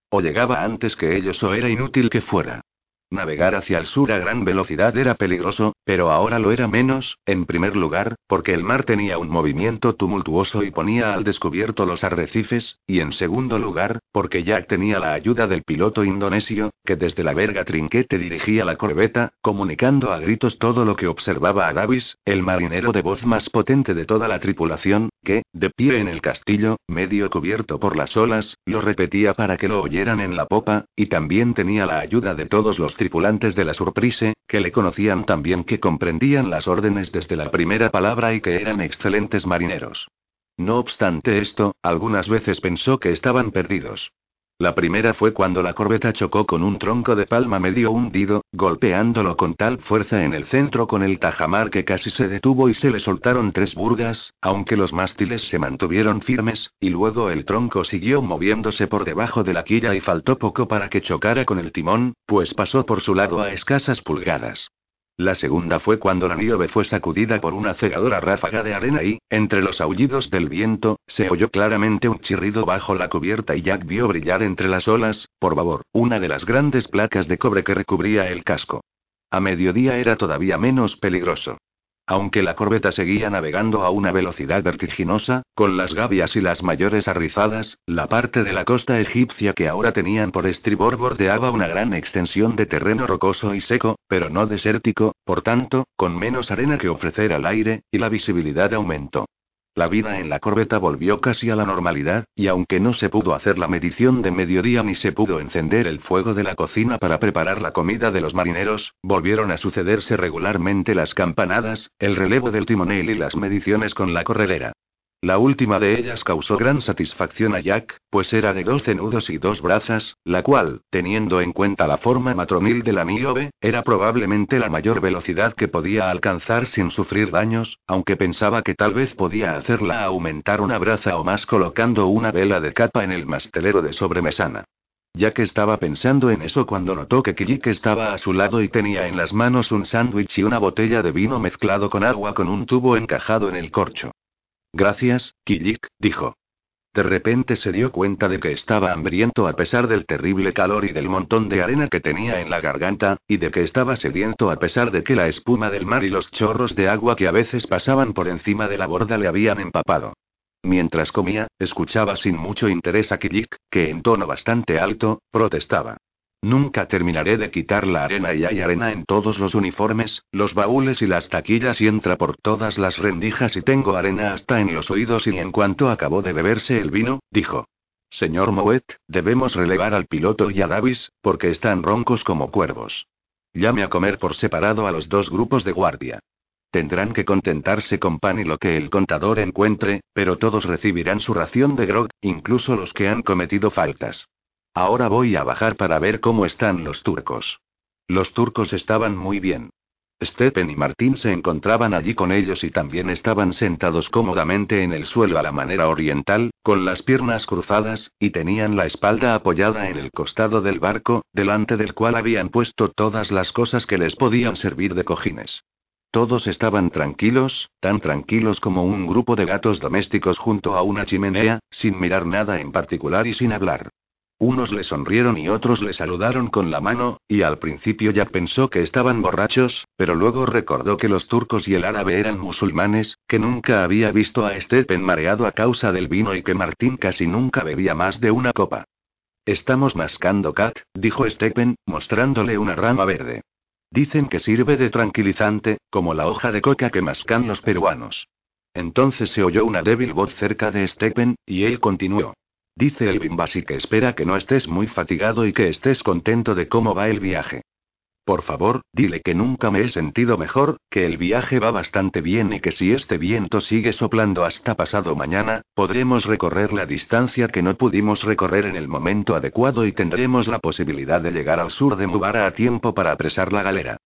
O llegaba antes que ellos o era inútil que fuera. Navegar hacia el sur a gran velocidad era peligroso, pero ahora lo era menos, en primer lugar, porque el mar tenía un movimiento tumultuoso y ponía al descubierto los arrecifes, y en segundo lugar, porque Jack tenía la ayuda del piloto indonesio, que desde la verga trinquete dirigía la corbeta, comunicando a gritos todo lo que observaba a Davis, el marinero de voz más potente de toda la tripulación, que, de pie en el castillo, medio cubierto por las olas, lo repetía para que lo oyeran en la popa, y también tenía la ayuda de todos los tripulantes de la Surprise, que le conocían tan bien que comprendían las órdenes desde la primera palabra y que eran excelentes marineros. No obstante esto, algunas veces pensó que estaban perdidos. La primera fue cuando la corbeta chocó con un tronco de palma medio hundido, golpeándolo con tal fuerza en el centro con el tajamar que casi se detuvo y se le soltaron tres burgas, aunque los mástiles se mantuvieron firmes, y luego el tronco siguió moviéndose por debajo de la quilla y faltó poco para que chocara con el timón, pues pasó por su lado a escasas pulgadas. La segunda fue cuando la nieve fue sacudida por una cegadora ráfaga de arena y, entre los aullidos del viento, se oyó claramente un chirrido bajo la cubierta y Jack vio brillar entre las olas, por favor, una de las grandes placas de cobre que recubría el casco. A mediodía era todavía menos peligroso. Aunque la corbeta seguía navegando a una velocidad vertiginosa, con las gavias y las mayores arrizadas, la parte de la costa egipcia que ahora tenían por estribor bordeaba una gran extensión de terreno rocoso y seco, pero no desértico, por tanto, con menos arena que ofrecer al aire, y la visibilidad aumentó. La vida en la corbeta volvió casi a la normalidad, y aunque no se pudo hacer la medición de mediodía ni se pudo encender el fuego de la cocina para preparar la comida de los marineros, volvieron a sucederse regularmente las campanadas, el relevo del timonel y las mediciones con la corredera. La última de ellas causó gran satisfacción a Jack, pues era de doce nudos y dos brazas, la cual, teniendo en cuenta la forma matronil de la Niobe, era probablemente la mayor velocidad que podía alcanzar sin sufrir daños, aunque pensaba que tal vez podía hacerla aumentar una braza o más colocando una vela de capa en el mastelero de sobremesana. Jack estaba pensando en eso cuando notó que Kijik estaba a su lado y tenía en las manos un sándwich y una botella de vino mezclado con agua con un tubo encajado en el corcho. Gracias, Kilik, dijo. De repente se dio cuenta de que estaba hambriento a pesar del terrible calor y del montón de arena que tenía en la garganta, y de que estaba sediento a pesar de que la espuma del mar y los chorros de agua que a veces pasaban por encima de la borda le habían empapado. Mientras comía, escuchaba sin mucho interés a Kilik, que en tono bastante alto, protestaba. Nunca terminaré de quitar la arena y hay arena en todos los uniformes, los baúles y las taquillas y entra por todas las rendijas y tengo arena hasta en los oídos y en cuanto acabó de beberse el vino, dijo. Señor Moet, debemos relevar al piloto y a Davis, porque están roncos como cuervos. Llame a comer por separado a los dos grupos de guardia. Tendrán que contentarse con pan y lo que el contador encuentre, pero todos recibirán su ración de grog, incluso los que han cometido faltas. Ahora voy a bajar para ver cómo están los turcos. Los turcos estaban muy bien. Stepen y Martín se encontraban allí con ellos y también estaban sentados cómodamente en el suelo a la manera oriental, con las piernas cruzadas, y tenían la espalda apoyada en el costado del barco, delante del cual habían puesto todas las cosas que les podían servir de cojines. Todos estaban tranquilos, tan tranquilos como un grupo de gatos domésticos junto a una chimenea, sin mirar nada en particular y sin hablar. Unos le sonrieron y otros le saludaron con la mano, y al principio ya pensó que estaban borrachos, pero luego recordó que los turcos y el árabe eran musulmanes, que nunca había visto a Stepen mareado a causa del vino y que Martín casi nunca bebía más de una copa. Estamos mascando cat, dijo Stephen, mostrándole una rama verde. Dicen que sirve de tranquilizante, como la hoja de coca que mascan los peruanos. Entonces se oyó una débil voz cerca de Stephen, y él continuó. Dice el Bimbasi que espera que no estés muy fatigado y que estés contento de cómo va el viaje. Por favor, dile que nunca me he sentido mejor, que el viaje va bastante bien y que si este viento sigue soplando hasta pasado mañana, podremos recorrer la distancia que no pudimos recorrer en el momento adecuado y tendremos la posibilidad de llegar al sur de Mubara a tiempo para apresar la galera.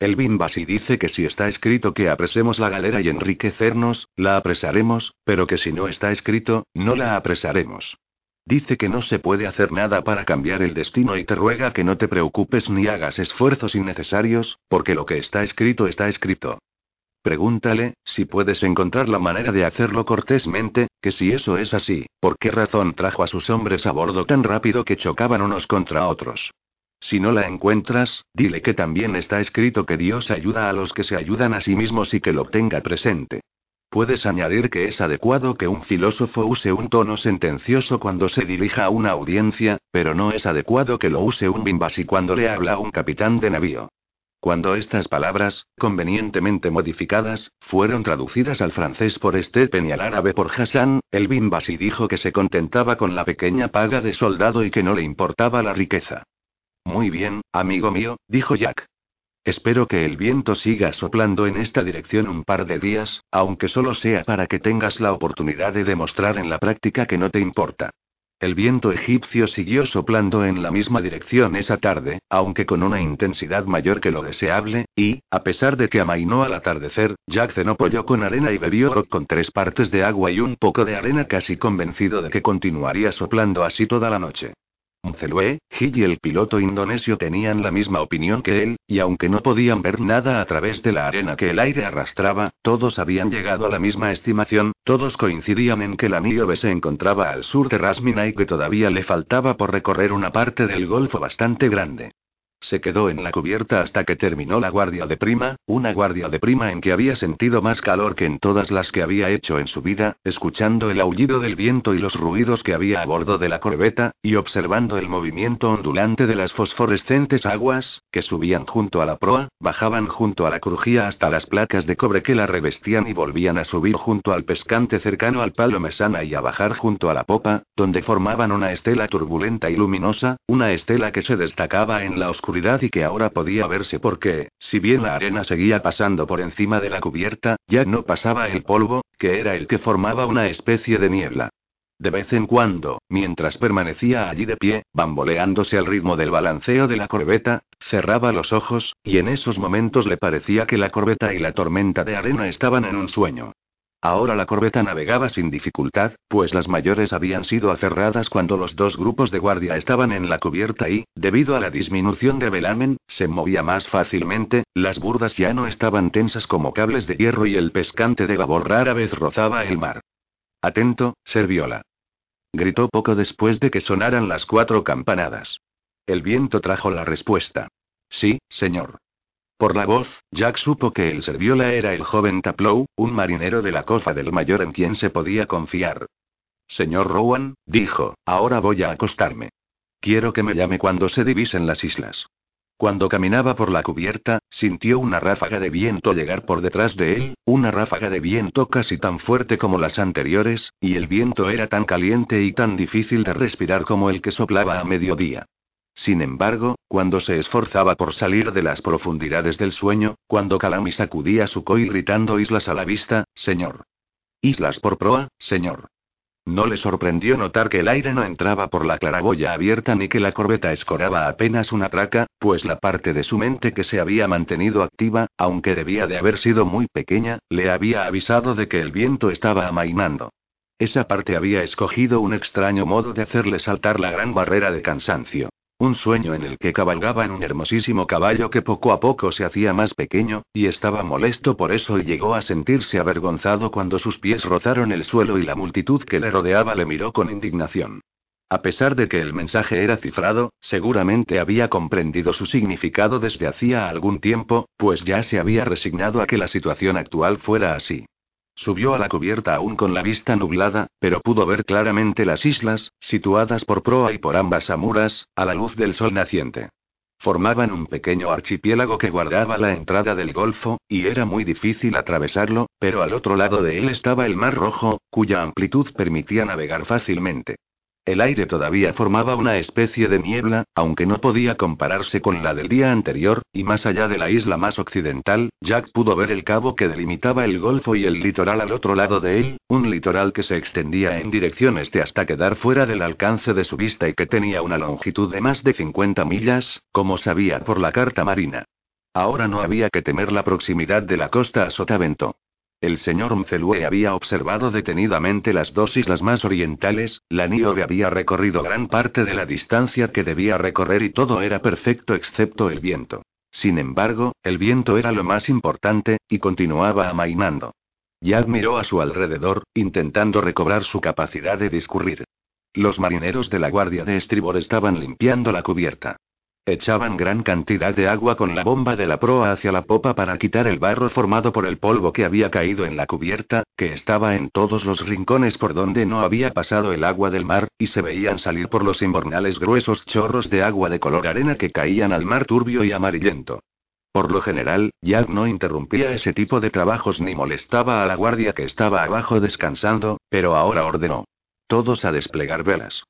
El Bimbasi dice que si está escrito que apresemos la galera y enriquecernos, la apresaremos, pero que si no está escrito, no la apresaremos. Dice que no se puede hacer nada para cambiar el destino y te ruega que no te preocupes ni hagas esfuerzos innecesarios, porque lo que está escrito está escrito. Pregúntale, si puedes encontrar la manera de hacerlo cortésmente, que si eso es así, ¿por qué razón trajo a sus hombres a bordo tan rápido que chocaban unos contra otros? Si no la encuentras, dile que también está escrito que Dios ayuda a los que se ayudan a sí mismos y que lo tenga presente. Puedes añadir que es adecuado que un filósofo use un tono sentencioso cuando se dirija a una audiencia, pero no es adecuado que lo use un bimbasi cuando le habla a un capitán de navío. Cuando estas palabras, convenientemente modificadas, fueron traducidas al francés por Stephen y al árabe por Hassan, el bimbasi dijo que se contentaba con la pequeña paga de soldado y que no le importaba la riqueza. Muy bien, amigo mío, dijo Jack. Espero que el viento siga soplando en esta dirección un par de días, aunque solo sea para que tengas la oportunidad de demostrar en la práctica que no te importa. El viento egipcio siguió soplando en la misma dirección esa tarde, aunque con una intensidad mayor que lo deseable, y, a pesar de que amainó al atardecer, Jack cenó pollo con arena y bebió rock con tres partes de agua y un poco de arena casi convencido de que continuaría soplando así toda la noche. Mzelue, Gil y el piloto indonesio tenían la misma opinión que él, y aunque no podían ver nada a través de la arena que el aire arrastraba, todos habían llegado a la misma estimación, todos coincidían en que la Niobe se encontraba al sur de Rasmina y que todavía le faltaba por recorrer una parte del golfo bastante grande. Se quedó en la cubierta hasta que terminó la guardia de prima, una guardia de prima en que había sentido más calor que en todas las que había hecho en su vida, escuchando el aullido del viento y los ruidos que había a bordo de la corbeta, y observando el movimiento ondulante de las fosforescentes aguas, que subían junto a la proa, bajaban junto a la crujía hasta las placas de cobre que la revestían y volvían a subir junto al pescante cercano al palo mesana y a bajar junto a la popa, donde formaban una estela turbulenta y luminosa, una estela que se destacaba en la oscuridad y que ahora podía verse porque, si bien la arena seguía pasando por encima de la cubierta, ya no pasaba el polvo, que era el que formaba una especie de niebla. De vez en cuando, mientras permanecía allí de pie, bamboleándose al ritmo del balanceo de la corbeta, cerraba los ojos, y en esos momentos le parecía que la corbeta y la tormenta de arena estaban en un sueño. Ahora la corbeta navegaba sin dificultad, pues las mayores habían sido aferradas cuando los dos grupos de guardia estaban en la cubierta y, debido a la disminución de velamen, se movía más fácilmente, las burdas ya no estaban tensas como cables de hierro y el pescante de babor rara vez rozaba el mar. Atento, Serviola. Gritó poco después de que sonaran las cuatro campanadas. El viento trajo la respuesta. Sí, señor. Por la voz, Jack supo que el Serviola era el joven Taplow, un marinero de la cofa del mayor en quien se podía confiar. Señor Rowan, dijo, ahora voy a acostarme. Quiero que me llame cuando se divisen las islas. Cuando caminaba por la cubierta, sintió una ráfaga de viento llegar por detrás de él, una ráfaga de viento casi tan fuerte como las anteriores, y el viento era tan caliente y tan difícil de respirar como el que soplaba a mediodía. Sin embargo, cuando se esforzaba por salir de las profundidades del sueño, cuando Calami sacudía su coi gritando islas a la vista, señor. Islas por proa, señor. No le sorprendió notar que el aire no entraba por la claraboya abierta ni que la corbeta escoraba apenas una traca, pues la parte de su mente que se había mantenido activa, aunque debía de haber sido muy pequeña, le había avisado de que el viento estaba amainando. Esa parte había escogido un extraño modo de hacerle saltar la gran barrera de cansancio. Un sueño en el que cabalgaba en un hermosísimo caballo que poco a poco se hacía más pequeño, y estaba molesto por eso y llegó a sentirse avergonzado cuando sus pies rozaron el suelo y la multitud que le rodeaba le miró con indignación. A pesar de que el mensaje era cifrado, seguramente había comprendido su significado desde hacía algún tiempo, pues ya se había resignado a que la situación actual fuera así. Subió a la cubierta aún con la vista nublada, pero pudo ver claramente las islas, situadas por proa y por ambas amuras, a la luz del sol naciente. Formaban un pequeño archipiélago que guardaba la entrada del Golfo, y era muy difícil atravesarlo, pero al otro lado de él estaba el Mar Rojo, cuya amplitud permitía navegar fácilmente. El aire todavía formaba una especie de niebla, aunque no podía compararse con la del día anterior, y más allá de la isla más occidental, Jack pudo ver el cabo que delimitaba el golfo y el litoral al otro lado de él, un litoral que se extendía en dirección este hasta quedar fuera del alcance de su vista y que tenía una longitud de más de 50 millas, como sabía por la carta marina. Ahora no había que temer la proximidad de la costa a Sotavento. El señor Mcelue había observado detenidamente las dos islas más orientales, la Niobe había recorrido gran parte de la distancia que debía recorrer y todo era perfecto excepto el viento. Sin embargo, el viento era lo más importante, y continuaba amainando. Jack miró a su alrededor, intentando recobrar su capacidad de discurrir. Los marineros de la guardia de estribor estaban limpiando la cubierta. Echaban gran cantidad de agua con la bomba de la proa hacia la popa para quitar el barro formado por el polvo que había caído en la cubierta, que estaba en todos los rincones por donde no había pasado el agua del mar, y se veían salir por los invernales gruesos chorros de agua de color arena que caían al mar turbio y amarillento. Por lo general, Jack no interrumpía ese tipo de trabajos ni molestaba a la guardia que estaba abajo descansando, pero ahora ordenó. Todos a desplegar velas.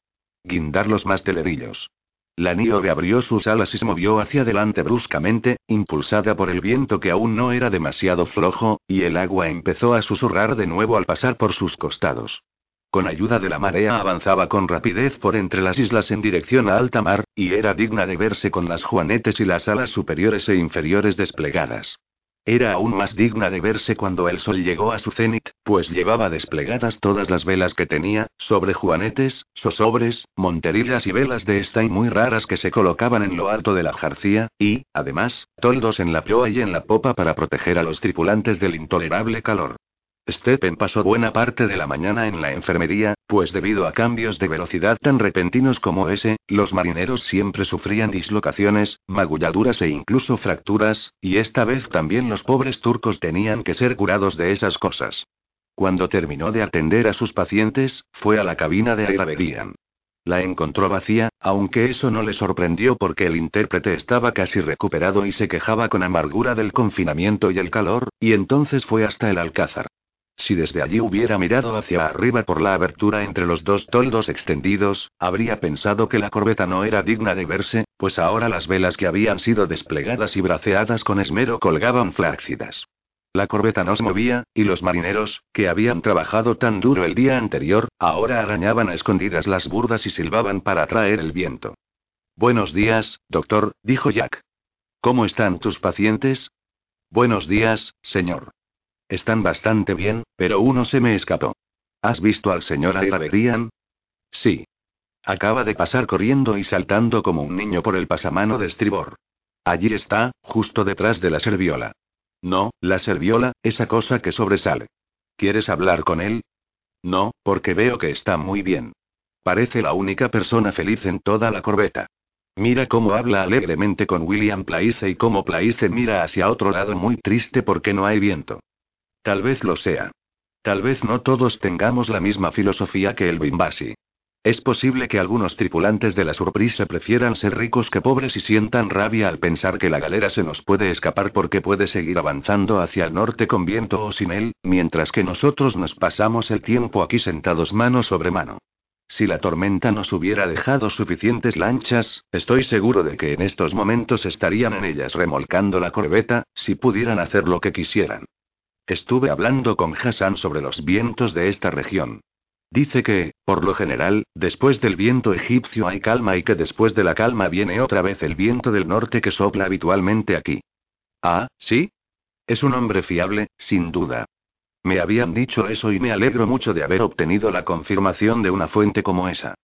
Guindar los mastelerillos. La Niobe abrió sus alas y se movió hacia adelante bruscamente, impulsada por el viento que aún no era demasiado flojo, y el agua empezó a susurrar de nuevo al pasar por sus costados. Con ayuda de la marea avanzaba con rapidez por entre las islas en dirección a alta mar, y era digna de verse con las juanetes y las alas superiores e inferiores desplegadas. Era aún más digna de verse cuando el sol llegó a su cenit, pues llevaba desplegadas todas las velas que tenía, sobre juanetes, sosobres, monterillas y velas de estañ muy raras que se colocaban en lo alto de la jarcía, y, además, toldos en la proa y en la popa para proteger a los tripulantes del intolerable calor. Stephen pasó buena parte de la mañana en la enfermería, pues debido a cambios de velocidad tan repentinos como ese, los marineros siempre sufrían dislocaciones, magulladuras e incluso fracturas, y esta vez también los pobres turcos tenían que ser curados de esas cosas. Cuando terminó de atender a sus pacientes, fue a la cabina de Airabedian. La encontró vacía, aunque eso no le sorprendió porque el intérprete estaba casi recuperado y se quejaba con amargura del confinamiento y el calor, y entonces fue hasta el alcázar. Si desde allí hubiera mirado hacia arriba por la abertura entre los dos toldos extendidos, habría pensado que la corbeta no era digna de verse, pues ahora las velas que habían sido desplegadas y braceadas con esmero colgaban flácidas. La corbeta no se movía, y los marineros, que habían trabajado tan duro el día anterior, ahora arañaban a escondidas las burdas y silbaban para atraer el viento. Buenos días, doctor, dijo Jack. ¿Cómo están tus pacientes? Buenos días, señor. Están bastante bien, pero uno se me escapó. ¿Has visto al señor Airabedian? Sí. Acaba de pasar corriendo y saltando como un niño por el pasamano de estribor. Allí está, justo detrás de la serviola. No, la serviola, esa cosa que sobresale. ¿Quieres hablar con él? No, porque veo que está muy bien. Parece la única persona feliz en toda la corbeta. Mira cómo habla alegremente con William Plaice y cómo Plaice mira hacia otro lado muy triste porque no hay viento. Tal vez lo sea. Tal vez no todos tengamos la misma filosofía que el Bimbasi. Es posible que algunos tripulantes de la Surprise prefieran ser ricos que pobres y sientan rabia al pensar que la galera se nos puede escapar porque puede seguir avanzando hacia el norte con viento o sin él, mientras que nosotros nos pasamos el tiempo aquí sentados mano sobre mano. Si la tormenta nos hubiera dejado suficientes lanchas, estoy seguro de que en estos momentos estarían en ellas remolcando la corbeta, si pudieran hacer lo que quisieran. Estuve hablando con Hassan sobre los vientos de esta región. Dice que, por lo general, después del viento egipcio hay calma y que después de la calma viene otra vez el viento del norte que sopla habitualmente aquí. Ah, ¿sí? Es un hombre fiable, sin duda. Me habían dicho eso y me alegro mucho de haber obtenido la confirmación de una fuente como esa.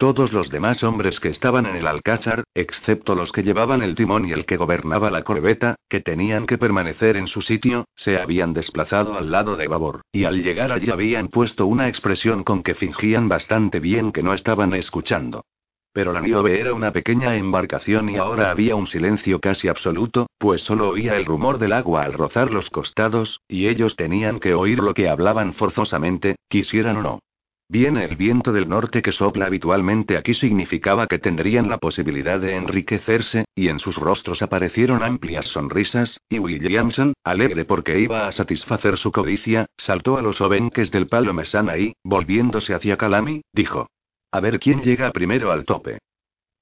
Todos los demás hombres que estaban en el alcázar, excepto los que llevaban el timón y el que gobernaba la corbeta, que tenían que permanecer en su sitio, se habían desplazado al lado de babor, y al llegar allí habían puesto una expresión con que fingían bastante bien que no estaban escuchando. Pero la Niobe era una pequeña embarcación y ahora había un silencio casi absoluto, pues solo oía el rumor del agua al rozar los costados, y ellos tenían que oír lo que hablaban forzosamente, quisieran o no. Bien el viento del norte que sopla habitualmente aquí significaba que tendrían la posibilidad de enriquecerse, y en sus rostros aparecieron amplias sonrisas, y Williamson, alegre porque iba a satisfacer su codicia, saltó a los obenques del palo mesana y, volviéndose hacia Calami, dijo. A ver quién llega primero al tope.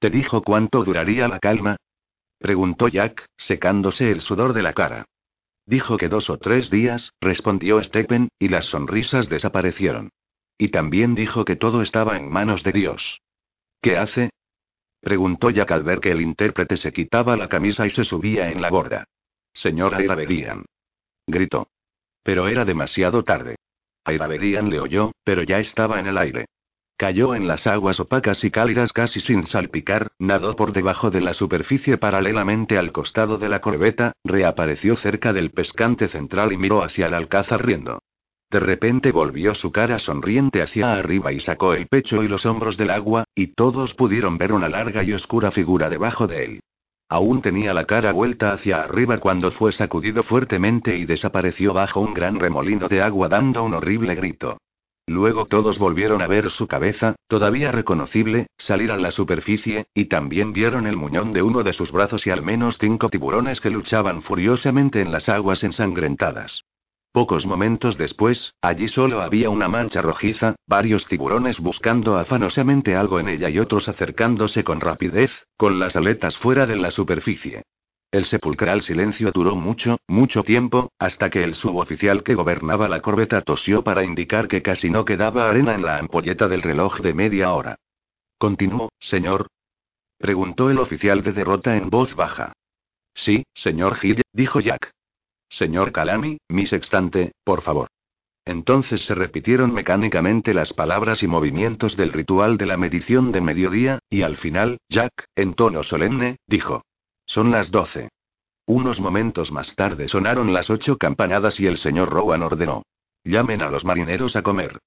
¿Te dijo cuánto duraría la calma? preguntó Jack, secándose el sudor de la cara. Dijo que dos o tres días, respondió Stephen, y las sonrisas desaparecieron. Y también dijo que todo estaba en manos de Dios. ¿Qué hace? Preguntó Jack al ver que el intérprete se quitaba la camisa y se subía en la borda. Señora Irabedian. Gritó. Pero era demasiado tarde. Irabedian le oyó, pero ya estaba en el aire. Cayó en las aguas opacas y cálidas casi sin salpicar, nadó por debajo de la superficie paralelamente al costado de la corbeta, reapareció cerca del pescante central y miró hacia el alcázar riendo. De repente volvió su cara sonriente hacia arriba y sacó el pecho y los hombros del agua, y todos pudieron ver una larga y oscura figura debajo de él. Aún tenía la cara vuelta hacia arriba cuando fue sacudido fuertemente y desapareció bajo un gran remolino de agua dando un horrible grito. Luego todos volvieron a ver su cabeza, todavía reconocible, salir a la superficie, y también vieron el muñón de uno de sus brazos y al menos cinco tiburones que luchaban furiosamente en las aguas ensangrentadas. Pocos momentos después, allí solo había una mancha rojiza, varios tiburones buscando afanosamente algo en ella y otros acercándose con rapidez, con las aletas fuera de la superficie. El sepulcral silencio duró mucho, mucho tiempo, hasta que el suboficial que gobernaba la corbeta tosió para indicar que casi no quedaba arena en la ampolleta del reloj de media hora. ¿Continuó, señor? preguntó el oficial de derrota en voz baja. Sí, señor Hill, dijo Jack. Señor Calami, mi sextante, por favor. Entonces se repitieron mecánicamente las palabras y movimientos del ritual de la medición de mediodía, y al final, Jack, en tono solemne, dijo. Son las doce. Unos momentos más tarde sonaron las ocho campanadas y el señor Rowan ordenó. Llamen a los marineros a comer.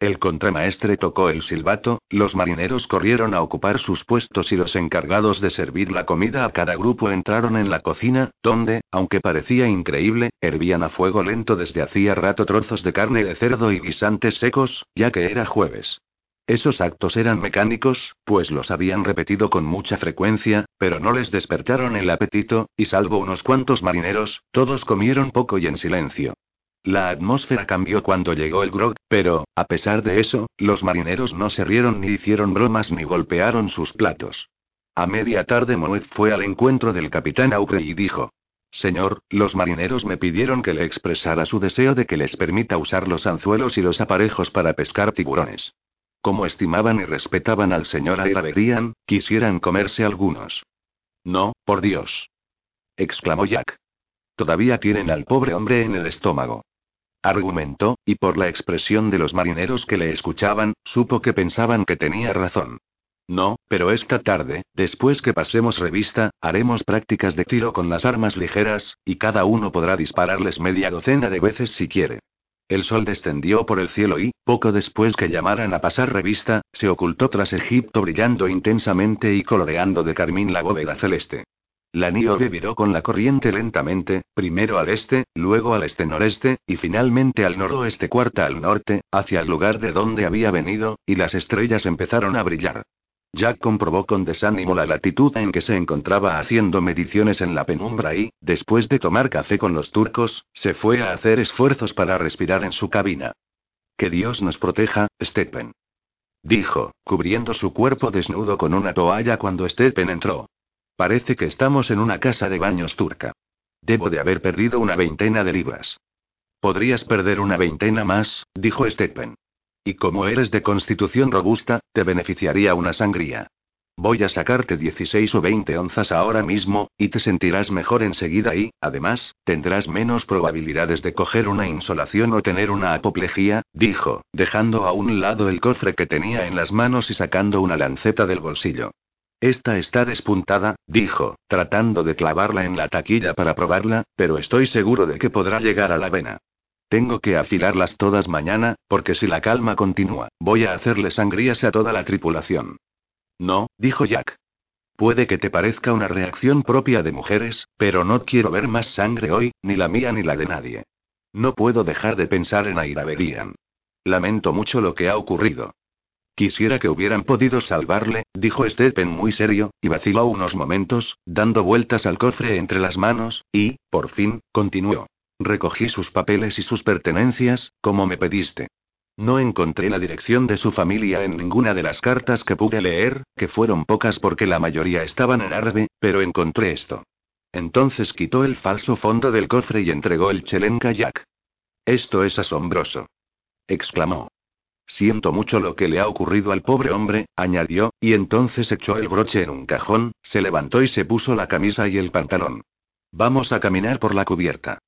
El contramaestre tocó el silbato, los marineros corrieron a ocupar sus puestos y los encargados de servir la comida a cada grupo entraron en la cocina, donde, aunque parecía increíble, hervían a fuego lento desde hacía rato trozos de carne de cerdo y guisantes secos, ya que era jueves. Esos actos eran mecánicos, pues los habían repetido con mucha frecuencia, pero no les despertaron el apetito, y salvo unos cuantos marineros, todos comieron poco y en silencio. La atmósfera cambió cuando llegó el grog, pero, a pesar de eso, los marineros no se rieron ni hicieron bromas ni golpearon sus platos. A media tarde Moet fue al encuentro del capitán Aubrey y dijo: Señor, los marineros me pidieron que le expresara su deseo de que les permita usar los anzuelos y los aparejos para pescar tiburones. Como estimaban y respetaban al señor Airabedian, quisieran comerse algunos. No, por Dios. exclamó Jack. Todavía tienen al pobre hombre en el estómago. Argumentó, y por la expresión de los marineros que le escuchaban, supo que pensaban que tenía razón. No, pero esta tarde, después que pasemos revista, haremos prácticas de tiro con las armas ligeras, y cada uno podrá dispararles media docena de veces si quiere. El sol descendió por el cielo y, poco después que llamaran a pasar revista, se ocultó tras Egipto brillando intensamente y coloreando de carmín la bóveda celeste. La Niobe viró con la corriente lentamente, primero al este, luego al este-noreste, y finalmente al noroeste cuarta al norte, hacia el lugar de donde había venido, y las estrellas empezaron a brillar. Jack comprobó con desánimo la latitud en que se encontraba haciendo mediciones en la penumbra y, después de tomar café con los turcos, se fue a hacer esfuerzos para respirar en su cabina. Que Dios nos proteja, Stephen. Dijo, cubriendo su cuerpo desnudo con una toalla cuando Stephen entró. Parece que estamos en una casa de baños turca. Debo de haber perdido una veintena de libras. Podrías perder una veintena más, dijo Stephen. Y como eres de constitución robusta, te beneficiaría una sangría. Voy a sacarte 16 o 20 onzas ahora mismo, y te sentirás mejor enseguida y, además, tendrás menos probabilidades de coger una insolación o tener una apoplejía, dijo, dejando a un lado el cofre que tenía en las manos y sacando una lanceta del bolsillo. Esta está despuntada, dijo, tratando de clavarla en la taquilla para probarla, pero estoy seguro de que podrá llegar a la vena. Tengo que afilarlas todas mañana, porque si la calma continúa, voy a hacerle sangrías a toda la tripulación. No, dijo Jack. Puede que te parezca una reacción propia de mujeres, pero no quiero ver más sangre hoy, ni la mía ni la de nadie. No puedo dejar de pensar en Airaberian. Lamento mucho lo que ha ocurrido. Quisiera que hubieran podido salvarle, dijo Stephen muy serio, y vaciló unos momentos, dando vueltas al cofre entre las manos, y, por fin, continuó. Recogí sus papeles y sus pertenencias, como me pediste. No encontré la dirección de su familia en ninguna de las cartas que pude leer, que fueron pocas porque la mayoría estaban en árabe, pero encontré esto. Entonces quitó el falso fondo del cofre y entregó el chelenka Jack. Esto es asombroso. exclamó. Siento mucho lo que le ha ocurrido al pobre hombre, añadió, y entonces echó el broche en un cajón, se levantó y se puso la camisa y el pantalón. Vamos a caminar por la cubierta.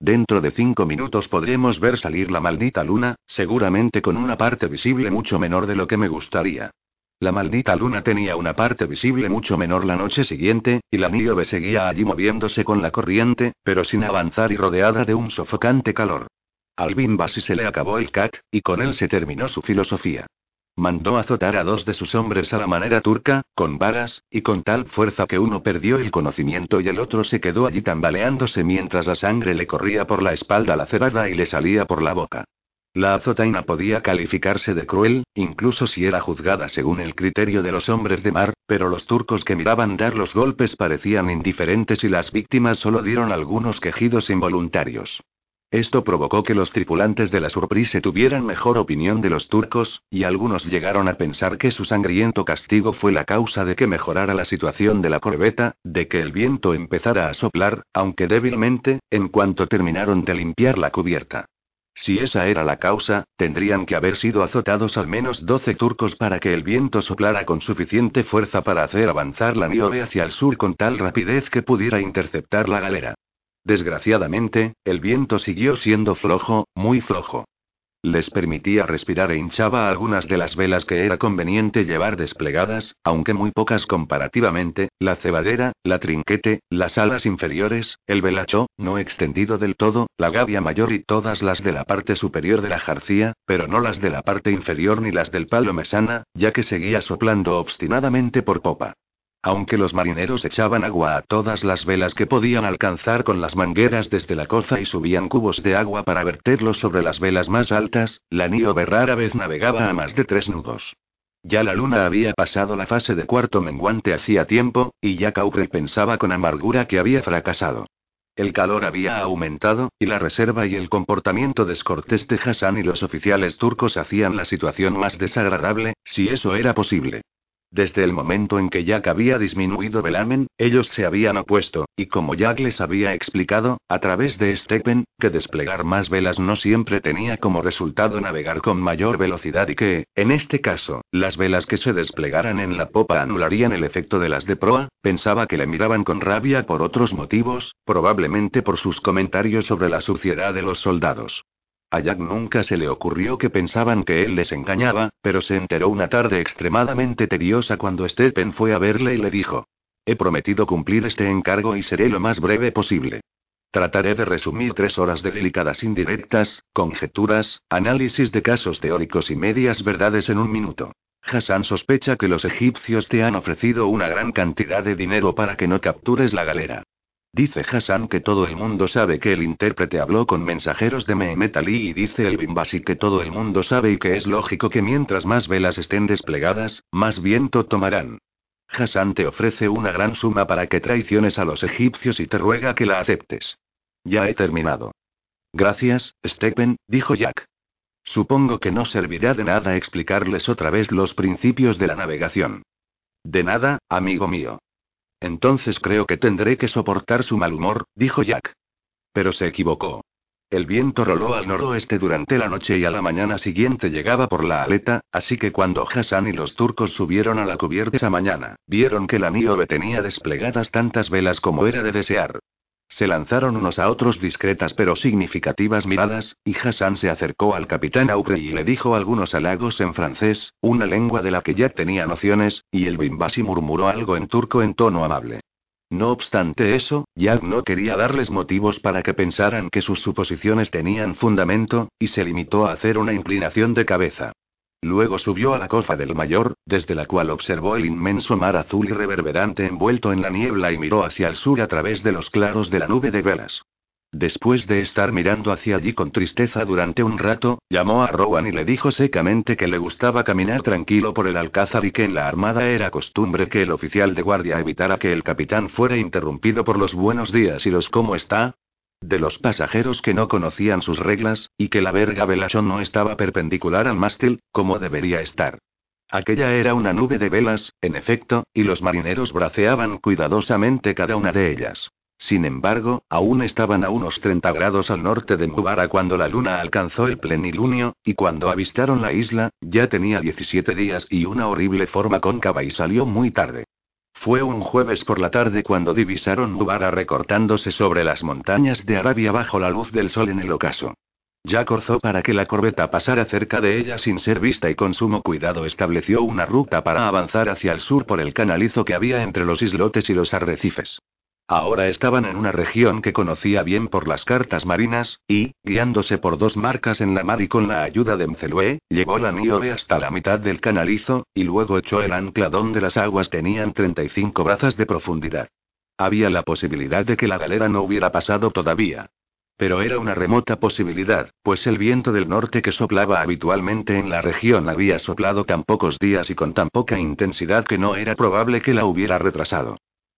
Dentro de cinco minutos podremos ver salir la maldita luna, seguramente con una parte visible mucho menor de lo que me gustaría. La maldita luna tenía una parte visible mucho menor la noche siguiente, y la nieve seguía allí moviéndose con la corriente, pero sin avanzar y rodeada de un sofocante calor. Al Bimbasi se le acabó el cat, y con él se terminó su filosofía. Mandó azotar a dos de sus hombres a la manera turca, con varas, y con tal fuerza que uno perdió el conocimiento y el otro se quedó allí tambaleándose mientras la sangre le corría por la espalda lacerada y le salía por la boca. La azotaina podía calificarse de cruel, incluso si era juzgada según el criterio de los hombres de mar, pero los turcos que miraban dar los golpes parecían indiferentes y las víctimas solo dieron algunos quejidos involuntarios. Esto provocó que los tripulantes de la Surprise tuvieran mejor opinión de los turcos, y algunos llegaron a pensar que su sangriento castigo fue la causa de que mejorara la situación de la corbeta, de que el viento empezara a soplar, aunque débilmente, en cuanto terminaron de limpiar la cubierta. Si esa era la causa, tendrían que haber sido azotados al menos 12 turcos para que el viento soplara con suficiente fuerza para hacer avanzar la nieve hacia el sur con tal rapidez que pudiera interceptar la galera. Desgraciadamente, el viento siguió siendo flojo, muy flojo. Les permitía respirar e hinchaba algunas de las velas que era conveniente llevar desplegadas, aunque muy pocas comparativamente, la cebadera, la trinquete, las alas inferiores, el velacho, no extendido del todo, la gavia mayor y todas las de la parte superior de la jarcía, pero no las de la parte inferior ni las del palo mesana, ya que seguía soplando obstinadamente por popa. Aunque los marineros echaban agua a todas las velas que podían alcanzar con las mangueras desde la coza y subían cubos de agua para verterlos sobre las velas más altas, la Niobe rara vez navegaba a más de tres nudos. Ya la luna había pasado la fase de cuarto menguante hacía tiempo, y ya Cauprey pensaba con amargura que había fracasado. El calor había aumentado, y la reserva y el comportamiento descortés de Hassan y los oficiales turcos hacían la situación más desagradable, si eso era posible. Desde el momento en que Jack había disminuido velamen, ellos se habían opuesto, y como Jack les había explicado, a través de Stephen, que desplegar más velas no siempre tenía como resultado navegar con mayor velocidad y que, en este caso, las velas que se desplegaran en la popa anularían el efecto de las de proa, pensaba que le miraban con rabia por otros motivos, probablemente por sus comentarios sobre la suciedad de los soldados. A Jack nunca se le ocurrió que pensaban que él les engañaba, pero se enteró una tarde extremadamente tediosa cuando Stephen fue a verle y le dijo: He prometido cumplir este encargo y seré lo más breve posible. Trataré de resumir tres horas de delicadas indirectas, conjeturas, análisis de casos teóricos y medias verdades en un minuto. Hassan sospecha que los egipcios te han ofrecido una gran cantidad de dinero para que no captures la galera. Dice Hassan que todo el mundo sabe que el intérprete habló con mensajeros de Mehmet Ali y dice el Bimbasi que todo el mundo sabe y que es lógico que mientras más velas estén desplegadas, más viento tomarán. Hassan te ofrece una gran suma para que traiciones a los egipcios y te ruega que la aceptes. Ya he terminado. Gracias, Stephen, dijo Jack. Supongo que no servirá de nada explicarles otra vez los principios de la navegación. De nada, amigo mío. Entonces creo que tendré que soportar su mal humor, dijo Jack. Pero se equivocó. El viento roló al noroeste durante la noche y a la mañana siguiente llegaba por la aleta, así que cuando Hassan y los turcos subieron a la cubierta esa mañana, vieron que la Niobe tenía desplegadas tantas velas como era de desear. Se lanzaron unos a otros discretas pero significativas miradas, y Hassan se acercó al capitán Aubrey y le dijo algunos halagos en francés, una lengua de la que ya tenía nociones, y el Bimbasi murmuró algo en turco en tono amable. No obstante eso, Jack no quería darles motivos para que pensaran que sus suposiciones tenían fundamento, y se limitó a hacer una inclinación de cabeza. Luego subió a la cofa del mayor, desde la cual observó el inmenso mar azul y reverberante envuelto en la niebla y miró hacia el sur a través de los claros de la nube de velas. Después de estar mirando hacia allí con tristeza durante un rato, llamó a Rowan y le dijo secamente que le gustaba caminar tranquilo por el alcázar y que en la armada era costumbre que el oficial de guardia evitara que el capitán fuera interrumpido por los buenos días y los cómo está, de los pasajeros que no conocían sus reglas, y que la verga velachón no estaba perpendicular al mástil, como debería estar. Aquella era una nube de velas, en efecto, y los marineros braceaban cuidadosamente cada una de ellas. Sin embargo, aún estaban a unos 30 grados al norte de Mubara cuando la luna alcanzó el plenilunio, y cuando avistaron la isla, ya tenía 17 días y una horrible forma cóncava y salió muy tarde. Fue un jueves por la tarde cuando divisaron Mubara recortándose sobre las montañas de Arabia bajo la luz del sol en el ocaso. Ya corzó para que la corbeta pasara cerca de ella sin ser vista y con sumo cuidado estableció una ruta para avanzar hacia el sur por el canalizo que había entre los islotes y los arrecifes. Ahora estaban en una región que conocía bien por las cartas marinas, y, guiándose por dos marcas en la mar y con la ayuda de Mcelue, llevó la Niobe hasta la mitad del canalizo, y luego echó el ancla donde las aguas tenían 35 brazas de profundidad. Había la posibilidad de que la galera no hubiera pasado todavía. Pero era una remota posibilidad, pues el viento del norte que soplaba habitualmente en la región había soplado tan pocos días y con tan poca intensidad que no era probable que la hubiera retrasado.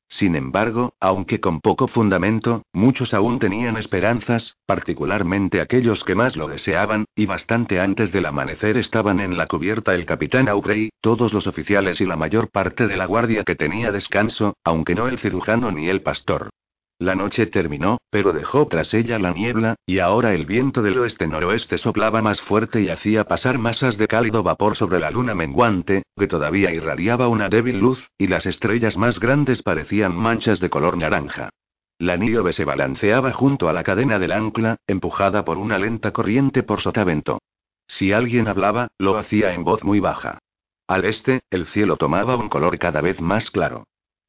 Sin embargo, aunque con poco fundamento, muchos aún tenían esperanzas, particularmente aquellos que más lo deseaban, y bastante antes del amanecer estaban en la cubierta el capitán Aubrey, todos los oficiales y la mayor parte de la guardia que tenía descanso, aunque no el cirujano ni el pastor. La noche terminó, pero dejó tras ella la niebla, y ahora el viento del oeste-noroeste soplaba más fuerte y hacía pasar masas de cálido vapor sobre la luna menguante, que todavía irradiaba una débil luz, y las estrellas más grandes parecían manchas de color naranja. La nieve se balanceaba junto a la cadena del ancla, empujada por una lenta corriente por sotavento. Si alguien hablaba, lo hacía en voz muy baja. Al este, el cielo tomaba un color cada vez más claro.